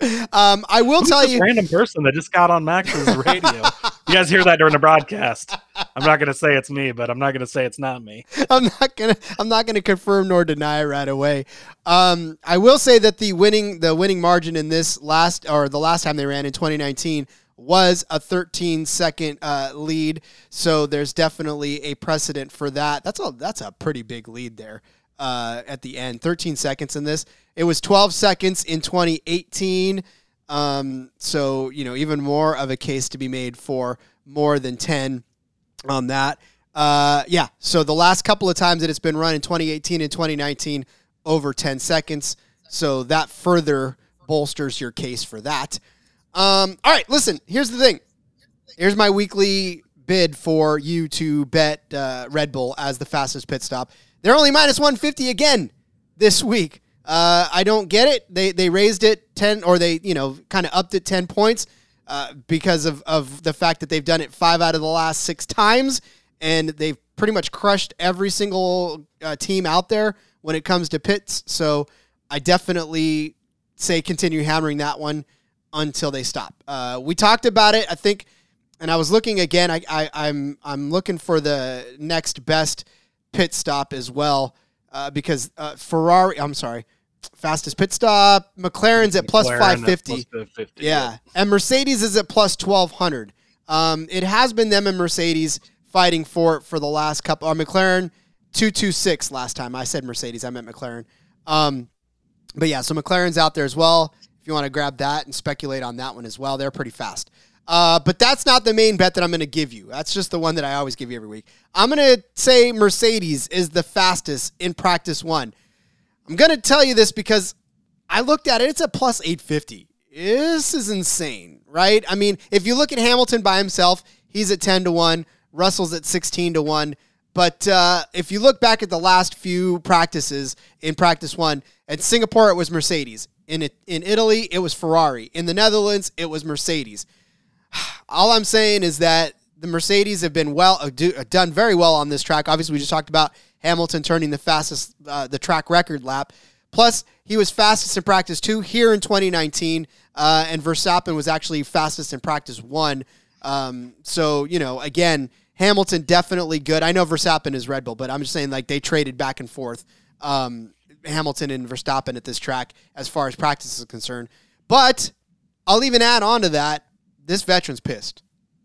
(laughs) um, I will Who's tell this you. random person that just got on Max's radio. you guys hear that during the broadcast. I'm not going to say it's me, but I'm not going to say it's not me. I'm not gonna I'm not gonna confirm nor deny right away. Um, I will say that the winning the winning margin in this last or the last time they ran in 2019 was a 13 second uh, lead. So there's definitely a precedent for that. That's a that's a pretty big lead there uh, at the end. 13 seconds in this. It was 12 seconds in 2018. Um, so you know even more of a case to be made for more than 10 on that. Uh, yeah. So the last couple of times that it's been run in 2018 and 2019, over 10 seconds. So that further bolsters your case for that. Um, all right. Listen. Here's the thing. Here's my weekly bid for you to bet uh, Red Bull as the fastest pit stop. They're only minus 150 again this week. Uh, I don't get it. They they raised it 10 or they you know kind of upped it 10 points uh, because of, of the fact that they've done it five out of the last six times and they've pretty much crushed every single uh, team out there when it comes to pits. So I definitely say continue hammering that one until they stop. Uh, we talked about it, I think, and I was looking again. I, I, I'm I'm looking for the next best pit stop as well uh, because uh, Ferrari. I'm sorry, fastest pit stop. McLaren's at plus McLaren at 550. plus 550, Yeah, and Mercedes is at plus twelve hundred. Um, it has been them and Mercedes fighting for it for the last couple. Or McLaren two two six last time. I said Mercedes. I meant McLaren. Um, but yeah, so McLaren's out there as well. You want to grab that and speculate on that one as well, they're pretty fast. Uh, but that's not the main bet that I'm going to give you. That's just the one that I always give you every week. I'm going to say Mercedes is the fastest in practice one. I'm going to tell you this because I looked at it. It's a plus 850. This is insane, right? I mean, if you look at Hamilton by himself, he's at 10 to 1. Russell's at 16 to 1. But uh, if you look back at the last few practices in practice one, at Singapore, it was Mercedes. In, it, in Italy, it was Ferrari. In the Netherlands, it was Mercedes. (sighs) All I'm saying is that the Mercedes have been well uh, do, uh, done very well on this track. Obviously, we just talked about Hamilton turning the fastest uh, the track record lap. Plus, he was fastest in practice two here in 2019, uh, and Verstappen was actually fastest in practice one. Um, so you know, again, Hamilton definitely good. I know Verstappen is Red Bull, but I'm just saying like they traded back and forth. Um, Hamilton and Verstappen at this track as far as practice is concerned. But I'll even add on to that this veteran's pissed.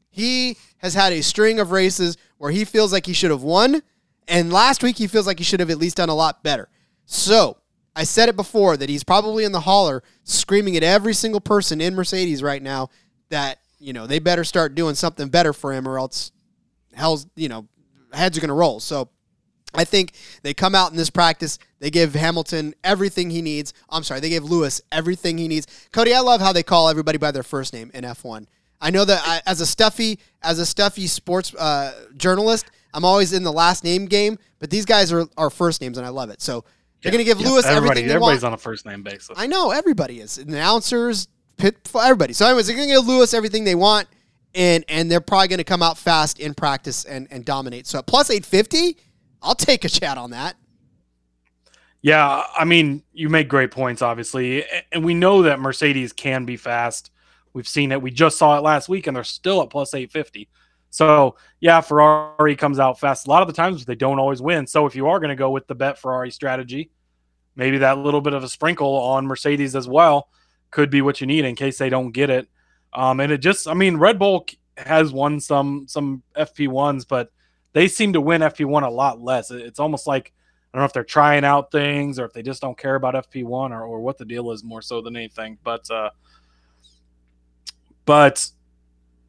He has had a string of races where he feels like he should have won, and last week he feels like he should have at least done a lot better. So I said it before that he's probably in the holler screaming at every single person in Mercedes right now that, you know, they better start doing something better for him or else hell's, you know, heads are going to roll. So I think they come out in this practice. They give Hamilton everything he needs. I'm sorry, they gave Lewis everything he needs. Cody, I love how they call everybody by their first name in F1. I know that I, as a stuffy as a stuffy sports uh, journalist, I'm always in the last name game. But these guys are, are first names, and I love it. So they're going to give Yeah, Lewis everybody, everything they everybody's want. on a first name basis. I know everybody is announcers, pit, everybody. So, anyways, they're going to give Lewis everything they want, and and they're probably going to come out fast in practice and and dominate. So at plus eight fifty, I'll take a chat on that. Yeah, I mean, you make great points, obviously, and we know that Mercedes can be fast. We've seen it. We just saw it last week, and they're still at plus eight fifty. So yeah, Ferrari comes out fast. A lot of the times they don't always win. So if you are going to go with the bet Ferrari strategy, maybe that little bit of a sprinkle on Mercedes as well could be what you need in case they don't get it. Um, and it just, I mean, Red Bull has won some some FP ones, but they seem to win FP one a lot less. It's almost like I don't know if they're trying out things or if they just don't care about FP1 or, or what the deal is more so than anything. But uh, but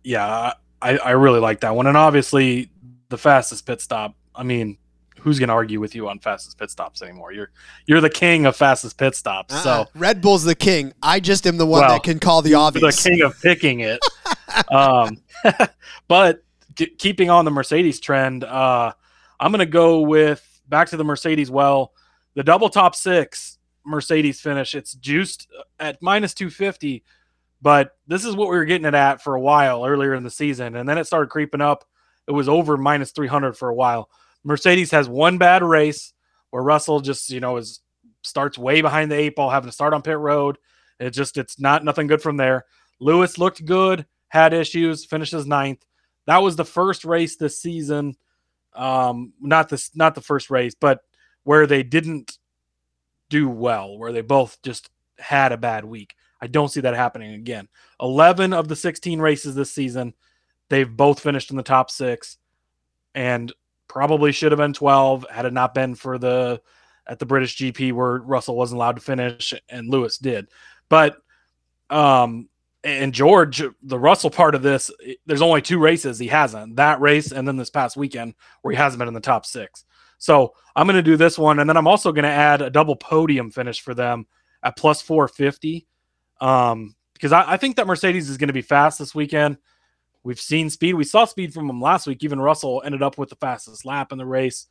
yeah, I, I really like that one. And obviously the fastest pit stop. I mean, who's gonna argue with you on fastest pit stops anymore? You're you're the king of fastest pit stops. Uh-uh. So Red Bull's the king. I just am the one Well, that can call the obvious. the king of picking it. (laughs) um, (laughs) but keeping on the Mercedes trend, uh, I'm going to go with back to the Mercedes. Well, the double top six Mercedes finish. It's juiced at minus 250, but this is what we were getting it at for a while earlier in the season, and then it started creeping up. It was over minus 300 for a while. Mercedes has one bad race where Russell just you know is starts way behind the eight ball, having to start on pit road. It just it's not nothing good from there. Lewis looked good, had issues, finishes ninth. That was the first race this season. Um, not this, not the first race, but where they didn't do well, where they both just had a bad week. I don't see that happening again. Eleven of the sixteen races this season, they've both finished in the top six, and probably should have been twelve had it not been for the at the British GP where Russell wasn't allowed to finish and Lewis did. But um and George, the Russell part of this, there's only two races he hasn't. That race and then this past weekend where he hasn't been in the top 6. So, I'm going to do this one and then I'm also going to add a double podium finish for them at plus 450. Um because I, I think that Mercedes is going to be fast this weekend. We've seen speed. We saw speed from them last week. Even Russell ended up with the fastest lap in the race.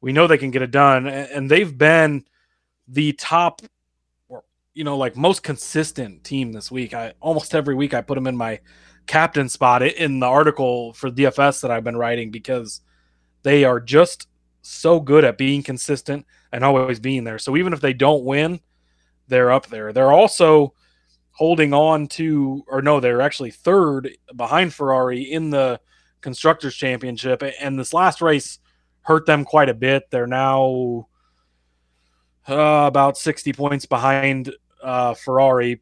We know they can get it done, and they've been the top, you know, like most consistent team this week. I almost every week I put them in my captain spot in the article for DFS that I've been writing because they are just so good at being consistent and always being there. So even if they don't win, they're up there. They're also holding on to, or no, they're actually third behind Ferrari in the constructors championship. And this last race hurt them quite a bit. They're now uh, about 60 points behind uh, Ferrari,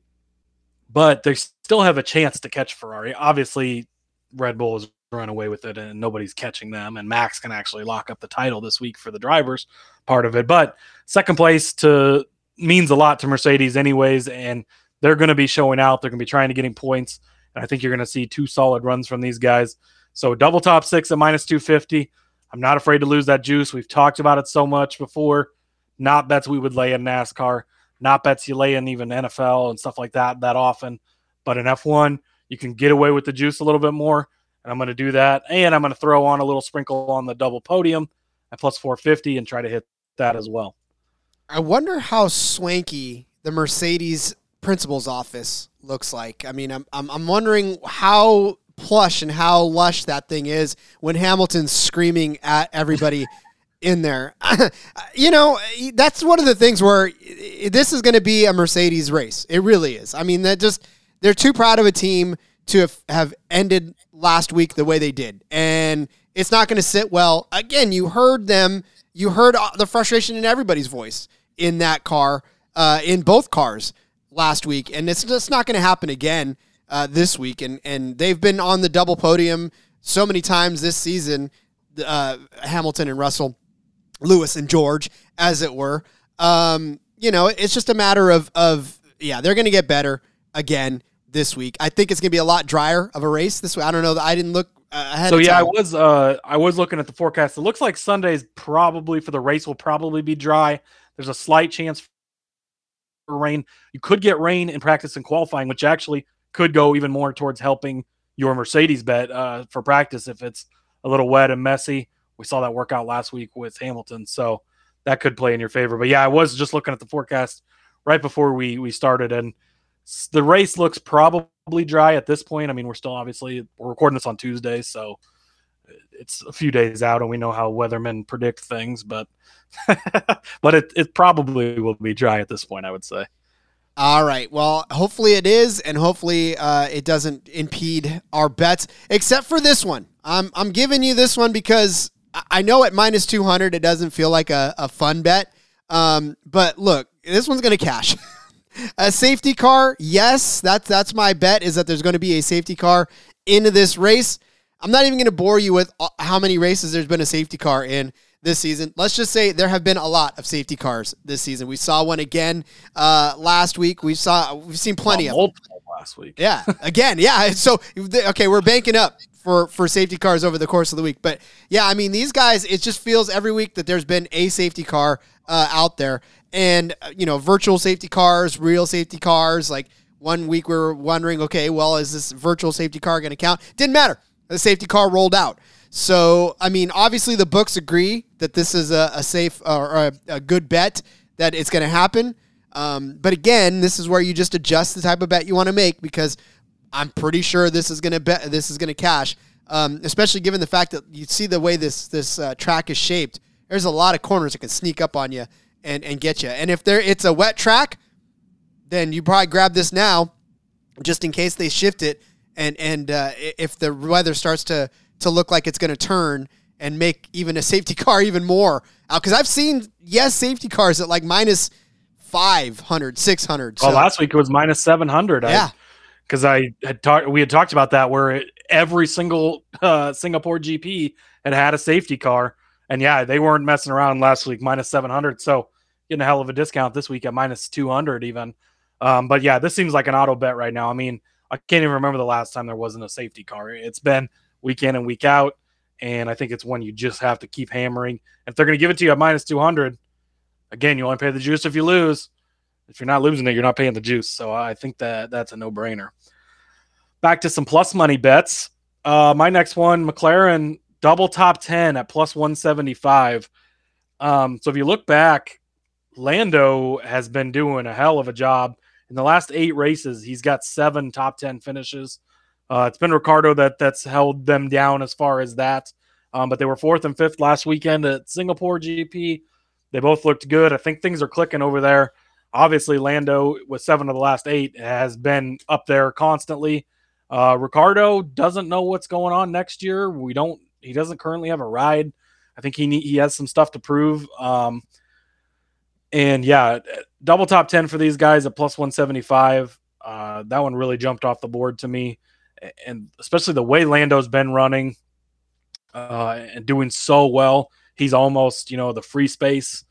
but they still have a chance to catch Ferrari. Obviously, Red Bull has run away with it and nobody's catching them, and Max can actually lock up the title this week for the drivers part of it. But second place to means a lot to Mercedes, anyways, and they're going to be showing out. They're going to be trying to getting points, and I think you're going to see two solid runs from these guys. So double top six at minus 250. I'm not afraid to lose that juice. We've talked about it so much before. Not bets we would lay in NASCAR, not bets you lay in even NFL and stuff like that that often. But in F1, you can get away with the juice a little bit more. And I'm going to do that. And I'm going to throw on a little sprinkle on the double podium at plus 450 and try to hit that as well. I wonder how swanky the Mercedes principal's office looks like. I mean, I'm, I'm, I'm wondering how plush and how lush that thing is when Hamilton's screaming at everybody (laughs) in there. (laughs) you know, that's one of the things where this is going to be a Mercedes race. It really is. I mean, that just they're too proud of a team to have, ended last week the way they did, and it's not going to sit well. Again, you heard them. You heard the frustration in everybody's voice in that car, uh, in both cars last week, and it's just not going to happen again uh, this week. And and they've been on the double podium so many times this season. Uh, Hamilton and Russell Lewis and George, as it were. Um, you know, it's just a matter of of yeah, they're going to get better again this week. I think it's going to be a lot drier of a race this week. I don't know. I didn't look uh, ahead. So yeah, I was uh I was looking at the forecast. It looks like Sunday's probably for the race will probably be dry. There's a slight chance for rain. You could get rain in practice and qualifying, which actually could go even more towards helping your Mercedes bet uh, for practice if it's a little wet and messy. We saw that work out last week with Hamilton, so that could play in your favor. But yeah, I was just looking at the forecast right before we we started, and the race looks probably dry at this point. I mean, we're still obviously we're recording this on Tuesday, so it's a few days out, and we know how weathermen predict things, but (laughs) but it it probably will be dry at this point. I would say. All right. Well, hopefully it is, and hopefully uh, it doesn't impede our bets, except for this one. I'm I'm giving you this one because I know at minus 200, it doesn't feel like a, a fun bet. Um, but look, this one's going to cash. (laughs) a safety car, yes, that's that's my bet is that there's going to be a safety car into this race. I'm not even going to bore you with how many races there's been a safety car in this season. Let's just say there have been a lot of safety cars this season. We saw one again uh, last week. We saw we've seen plenty of multiple last week. Yeah, (laughs) again, yeah. So okay, we're banking up for for safety cars over the course of the week. But yeah, I mean these guys, it just feels every week that there's been a safety car uh, out there, and uh, you know, virtual safety cars, real safety cars. Like one week we were wondering, okay, well, is this virtual safety car going to count? Didn't matter. The safety car rolled out. So I mean, obviously the books agree that this is a, a safe or a, a good bet that it's going to happen. Um, but again, this is where you just adjust the type of bet you want to make because I'm pretty sure this is gonna bet this is gonna cash. Um, especially given the fact that you see the way this this uh, track is shaped. There's a lot of corners that can sneak up on you and, and get you. And if there it's a wet track, then you probably grab this now, just in case they shift it. And and uh, if the weather starts to to look like it's going to turn and make even a safety (laughs) car even more out, because I've seen yes safety cars at like minus 500, 600. So. Well, last week it was minus 700. Yeah. Because I had talked, we had talked about that where every single uh, Singapore GP had had a safety car, and yeah, they weren't messing around last week, minus seven hundred. So getting a hell of a discount this week at minus two hundred even. Um, but yeah, this seems like an auto bet right now. I mean, I can't even remember the last time there wasn't a safety car. It's been week in and week out, and I think it's one you just have to keep hammering. If they're going to give it to you at minus two hundred, again, you only pay the juice if you lose if you're not losing it, you're not paying the juice. So I think that that's a no brainer. Back to some plus money bets. Uh, my next one, McLaren double top 10 at plus 175. Um, so if you look back, Lando has been doing a hell of a job. In the last eight races, he's got seven top 10 finishes. Uh, it's been Ricciardo that that's held them down as far as that. Um, but they were fourth and fifth last weekend at Singapore GP. They both looked good. I think things are clicking over there obviously Lando with seven of the last eight has been up there constantly. Uh, Ricciardo doesn't know what's going on next year. We don't. He doesn't currently have a ride. I think he need, he has some stuff to prove. Um, And yeah, double top 10 for these guys at plus 175. Uh, that one really jumped off the board to me. And especially the way Lando's been running uh, and doing so well. He's almost, you know, the free space,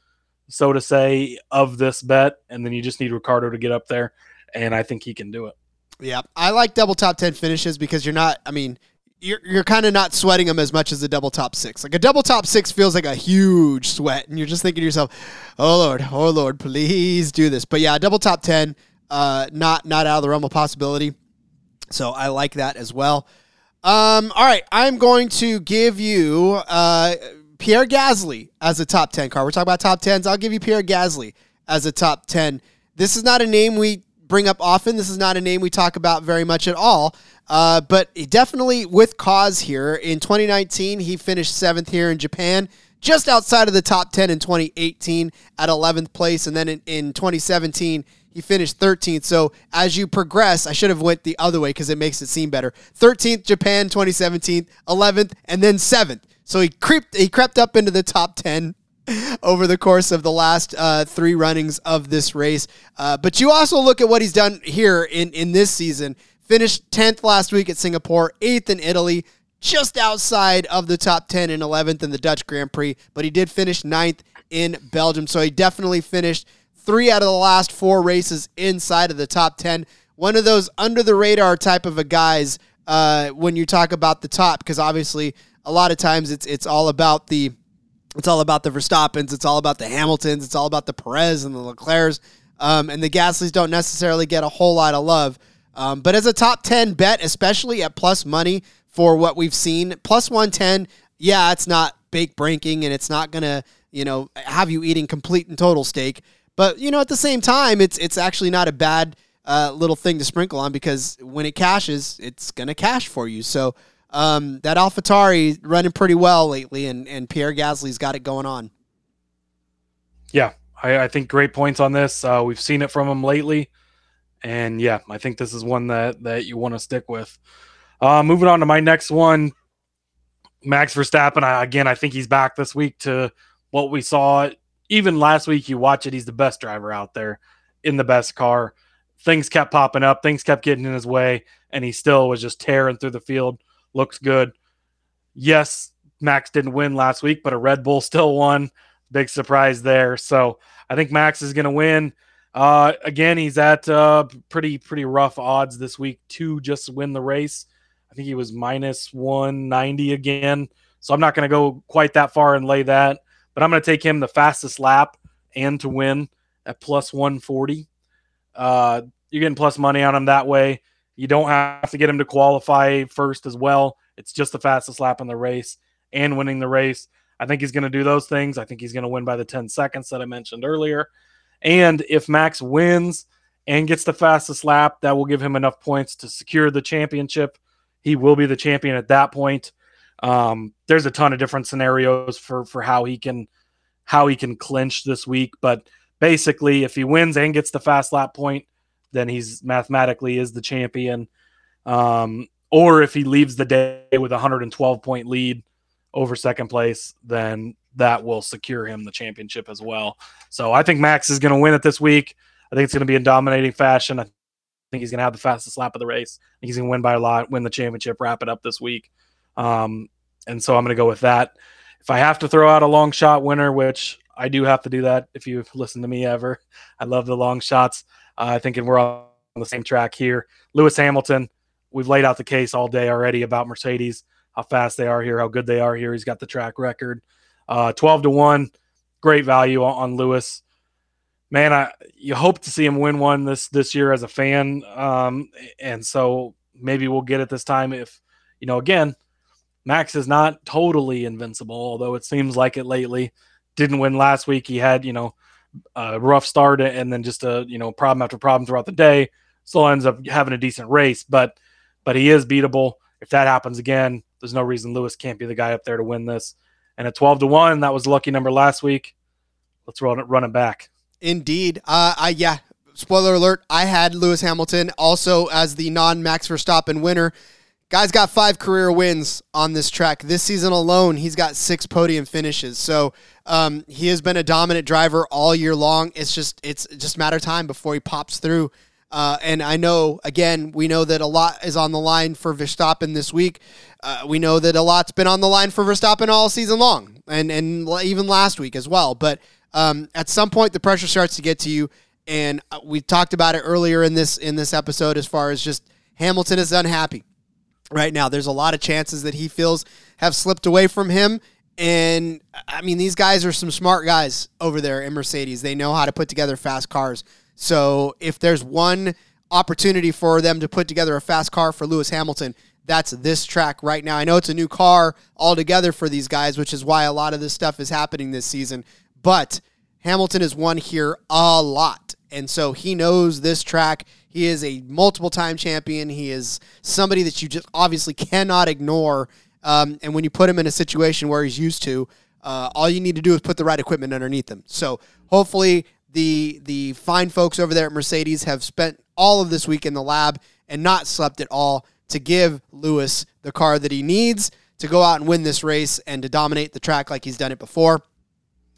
so to say, of this bet. And then you just need Ricciardo to get up there. And I think he can do it. Yeah, I like double top ten finishes because you're not. I mean, you're you're kind of not sweating them as much as a double top six. Like a double top six feels like a huge sweat, and you're just thinking to yourself, "Oh Lord, oh Lord, please do this." But yeah, double top ten, uh, not not out of the realm of possibility. So I like that as well. Um, all right, I'm going to give you uh, Pierre Gasly as a top ten car. We're talking about top tens. I'll give you Pierre Gasly as a top ten. This is not a name we bring up often. This is not a name we talk about very much at all. Uh, but definitely with cause here. In 2019, he finished seventh here in Japan, just outside of the top 10 in 2018 at 11th place. And then in, in 2017, he finished 13th. So as you progress, I should have went the other way because it makes it seem better. 13th Japan 2017, 11th, and then 7th. So he creeped he crept up into the top 10 over the course of the last uh, three runnings of this race. Uh, but you also look at what he's done here in, in this season. Finished 10th last week at Singapore, 8th in Italy, just outside of the top 10 and 11th in the Dutch Grand Prix. But he did finish 9th in Belgium. So he definitely finished three out of the last four races inside of the top 10. One of those under the radar type of a guys uh, when you talk about the top, because obviously a lot of times it's it's all about the it's all about the Verstappens. It's all about the Hamiltons. It's all about the Perez and the Leclercs. Um, and the Gaslys don't necessarily get a whole lot of love. Um, but as a top 10 bet, especially at plus money for what we've seen, plus 110, yeah, it's not bake breaking and it's not to, you know, have you eating complete and total steak. But, you know, at the same time, it's it's actually not a bad uh, little thing to sprinkle on because when it cashes, it's to cash for you. So, um, that AlphaTauri running pretty well lately, and, and Pierre Gasly's got it going on. Yeah, I, I think great points on this. Uh, we've seen it from him lately, and yeah, I think this is one that that you want to stick with. Uh, moving on to my next one, Max Verstappen. I, again, I think he's back this week to what we saw. Even last week, you watch it; he's the best driver out there in the best car. Things kept popping up, things kept getting in his way, and he still was just tearing through the field looks good. Yes, Max didn't win last week, but a Red Bull still won. Big surprise there. So I think Max is going to win. Uh, again, he's at uh, pretty pretty rough odds this week to just win the race. I think he was minus 190 again. So I'm not going to go quite that far and lay that, but I'm going to take him the fastest lap and to win at plus 140. Uh, you're getting plus money on him that way. You don't have to get him to qualify first as well. It's just the fastest lap in the race and winning the race. I think he's going to do those things. I think he's going to win by the 10 seconds that I mentioned earlier. And if Max wins and gets the fastest lap, that will give him enough points to secure the championship. He will be the champion at that point. Um, there's a ton of different scenarios for for how he can how he can clinch this week, but basically, if he wins and gets the fast lap point, then he's mathematically is the champion. Um, or if he leaves the day with a 112 point lead over second place, then that will secure him the championship as well. So I think Max is going to win it this week. I think it's going to be in dominating fashion. I think he's going to have the fastest lap of the race. I think he's going to win by a lot, win the championship, wrap it up this week. Um, and so I'm going to go with that. If I have to throw out a long shot winner, which I do have to do that if you've listened to me ever, (laughs) I love the long shots. Uh, I think we're on the same track here. Lewis Hamilton, we've laid out the case all day already about Mercedes, how fast they are here, how good they are here. He's got the track record. Uh, 12 to 1, great value on, on, Lewis. Man, I you hope to see him win one this this year as a fan. Um, and so maybe we'll get it this time if you know again, Max is not totally invincible, although it seems like it lately. Didn't win last week. He had, you know, a rough start and then just a you know problem after problem throughout the day. Still ends up having a decent race, but but he is beatable. If that happens again, there's no reason Lewis can't be the guy up there to win this. And at 12 to one, that was a lucky number last week. Let's run it run it back. Indeed. Uh, I yeah. Spoiler alert: I had Lewis Hamilton also as the non-Max Verstappen winner. Guy's got five career wins on this track. This season alone, he's got six podium finishes. So um, he has been a dominant driver all year long. It's just it's just matter of time before he pops through. Uh, and I know, again, we know that a lot is on the line for Verstappen this week. Uh, we know that a lot's been on the line for Verstappen all season long, and and even last week as well. But um, at some point, the pressure starts to get to you, and uh, we talked about it earlier in this in this episode. As far as just Hamilton is unhappy right now. There's a lot of chances that he feels have slipped away from him. And I mean, these guys are some smart guys over there in Mercedes. They know how to put together fast cars. So if there's one opportunity for them to put together a fast car for Lewis Hamilton, that's this track right now. I know it's a new car altogether for these guys, which is why a lot of this stuff is happening this season. But Hamilton has won here a lot. And so he knows this track. He is a multiple time champion. He is somebody that you just obviously cannot ignore. Um, and when you put him in a situation where he's used to, uh, all you need to do is put the right equipment underneath him. So hopefully the the fine folks over there at Mercedes have spent all of this week in the lab and not slept at all to give Lewis the car that he needs to go out and win this race and to dominate the track like he's done it before.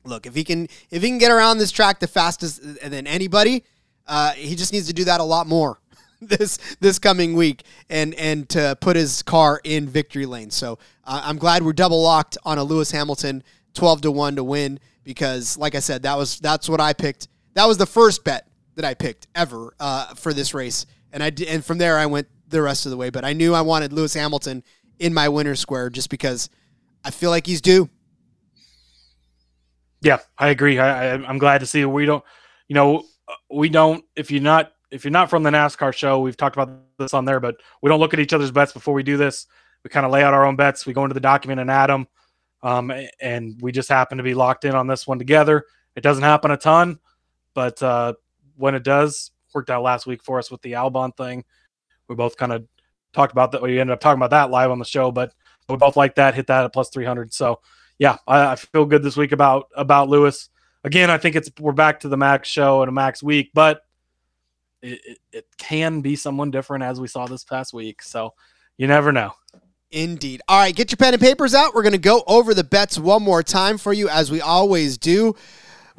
Look, if he can if he can get around this track the fastest than anybody, uh, he just needs to do that a lot more (laughs) this this coming week and and to put his car in victory lane. So uh, I'm glad we're double locked on a Lewis Hamilton 12 to one to win because, like I said, that was that's what I picked. That was the first bet that I picked ever uh, for this race, and I and from there I went the rest of the way. But I knew I wanted Lewis Hamilton in my winner square just because I feel like he's due. Yeah, I agree. I, I, I'm glad to see we don't, you know, we don't. If you're not, if you're not from the NASCAR show, we've talked about this on there, but we don't look at each other's bets before we do this. We kind of lay out our own bets. We go into the document and add them, um, and we just happen to be locked in on this one together. It doesn't happen a ton, but uh, when it does, worked out last week for us with the Albon thing. We both kind of talked about that. We ended up talking about that live on the show, but we both like that. Hit that at plus three hundred. So yeah, I, I, feel good this week about about Lewis. Again, I think it's we're back to the max show and a max week, but it, it, it can be someone different as we saw this past week. So you never know. Indeed. All right, get your pen and papers out. We're going to go over the bets one more time for you, as we always do.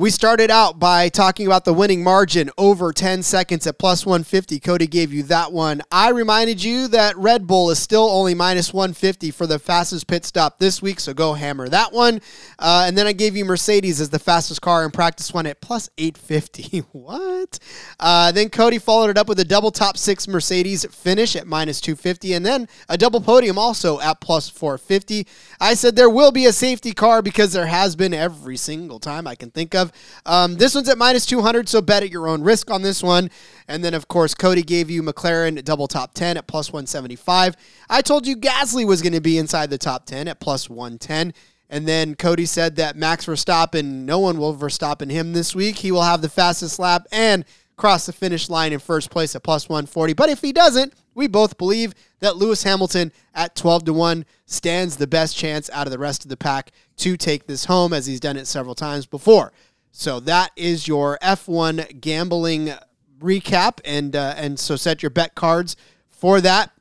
We started out by talking about the winning margin over 10 seconds at plus 150. Cody gave you that one. I reminded you that Red Bull is still only minus 150 for the fastest pit stop this week, so go hammer that one. Uh, and then I gave you Mercedes as the fastest car in practice one at plus 850. (laughs) what? Uh, then Cody followed it up with a double top six Mercedes finish at minus 250, and then a double podium also at plus 450. I said there will be a safety car because there has been every single time I can think of Um, this one's at minus 200, so bet at your own risk on this one. And then, of course, Cody gave you McLaren double top 10 at plus 175. I told you Gasly was going to be inside the top 10 at plus 110. And then Cody said that Max Verstappen, no one will Verstappen him this week. He will have the fastest lap and cross the finish line in first place at plus 140. But if he doesn't, we both believe that Lewis Hamilton at 12 to 1 stands the best chance out of the rest of the pack to take this home as he's done it several times before. So that is your F1 gambling recap, and uh, and so set your bet cards for that.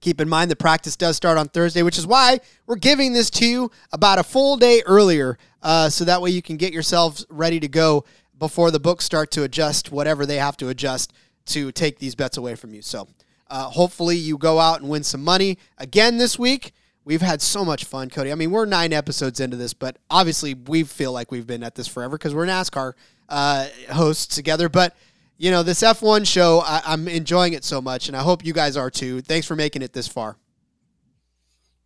Keep in mind the practice does start on Thursday, which is why we're giving this to you about a full day earlier, uh, so that way you can get yourselves ready to go before the books start to adjust whatever they have to adjust to take these bets away from you. So uh, hopefully you go out and win some money again this week. We've had so much fun, Cody. I mean, we're nine episodes into this, but obviously we feel like we've been at this forever because we're NASCAR uh, hosts together. But you know, this F1 show, I, I'm enjoying it so much, and I hope you guys are too. Thanks for making it this far.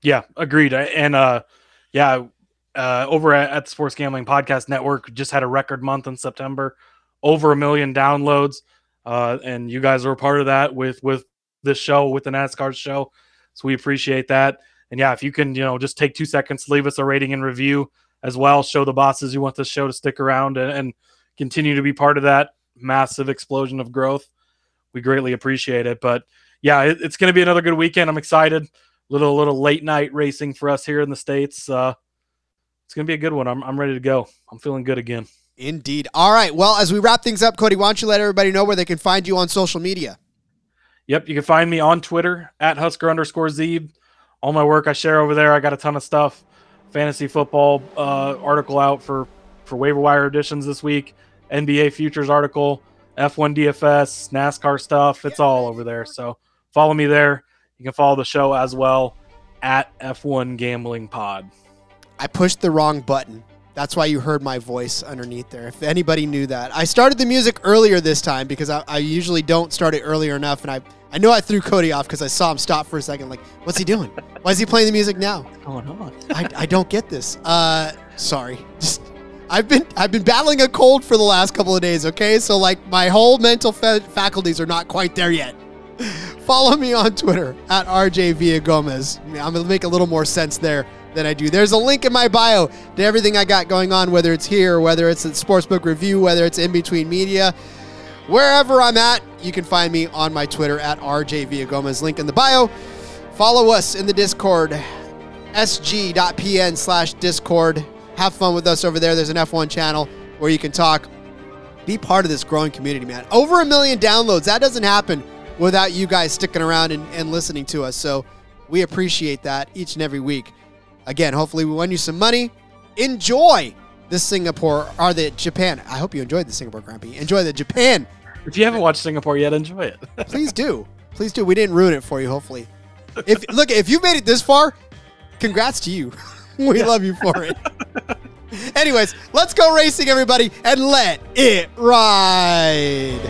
Yeah, agreed. And uh, yeah, uh, over at, at the Sports Gambling Podcast Network, just had a record month in September, over a million downloads, uh, and you guys are a part of that with with this show, with the NASCAR show. So we appreciate that. And yeah, if you can, you know, just take two seconds, leave us a rating and review as well. Show the bosses you want this show to stick around and, and continue to be part of that massive explosion of growth. We greatly appreciate it. But yeah, it, it's going to be another good weekend. I'm excited. Little little late night racing for us here in the states. Uh, it's going to be a good one. I'm I'm ready to go. I'm feeling good again. Indeed. All right. Well, as we wrap things up, Cody, why don't you let everybody know where they can find you on social media? Yep, you can find me on Twitter at Husker underscore Zeeb. All my work I share over there. I got a ton of stuff. Fantasy football uh, article out for for waiver wire editions this week. NBA futures article, F1 DFS, NASCAR stuff. It's all over there. So follow me there. You can follow the show as well at F1 Gambling Pod. I pushed the wrong button. That's why you heard my voice underneath there. If anybody knew that, I started the music earlier this time because I, I usually don't start it earlier enough, and I I know I threw Cody off because I saw him stop for a second. Like, what's he doing? Why is he playing the music now? What's going on? I, I don't get this. Uh, sorry. Just I've been I've been battling a cold for the last couple of days. Okay, so like my whole mental fa- faculties are not quite there yet. (laughs) Follow me on Twitter at RJ Villa Gomez. I'm gonna make a little more sense there than I do. There's a link in my bio to everything I got going on, whether it's here, whether it's at Sportsbook Review, whether it's in between media. Wherever I'm at, you can find me on my Twitter at RJ Gomez. Link in the bio. Follow us in the Discord, sg.pn slash Discord. Have fun with us over there. There's an F1 channel where you can talk. Be part of this growing community, man. Over a million downloads. That doesn't happen without you guys sticking around and, and listening to us. So we appreciate that each and every week. Again, hopefully we won you some money. Enjoy the Singapore or the Japan. I hope you enjoyed the Singapore Grumpy. Enjoy the Japan. If you haven't watched Singapore yet, enjoy it. (laughs) Please do. Please do. We didn't ruin it for you, hopefully. If look, if you've made it this far, congrats to you. (laughs) we love you for it. Anyways, let's go racing, everybody, and let it ride.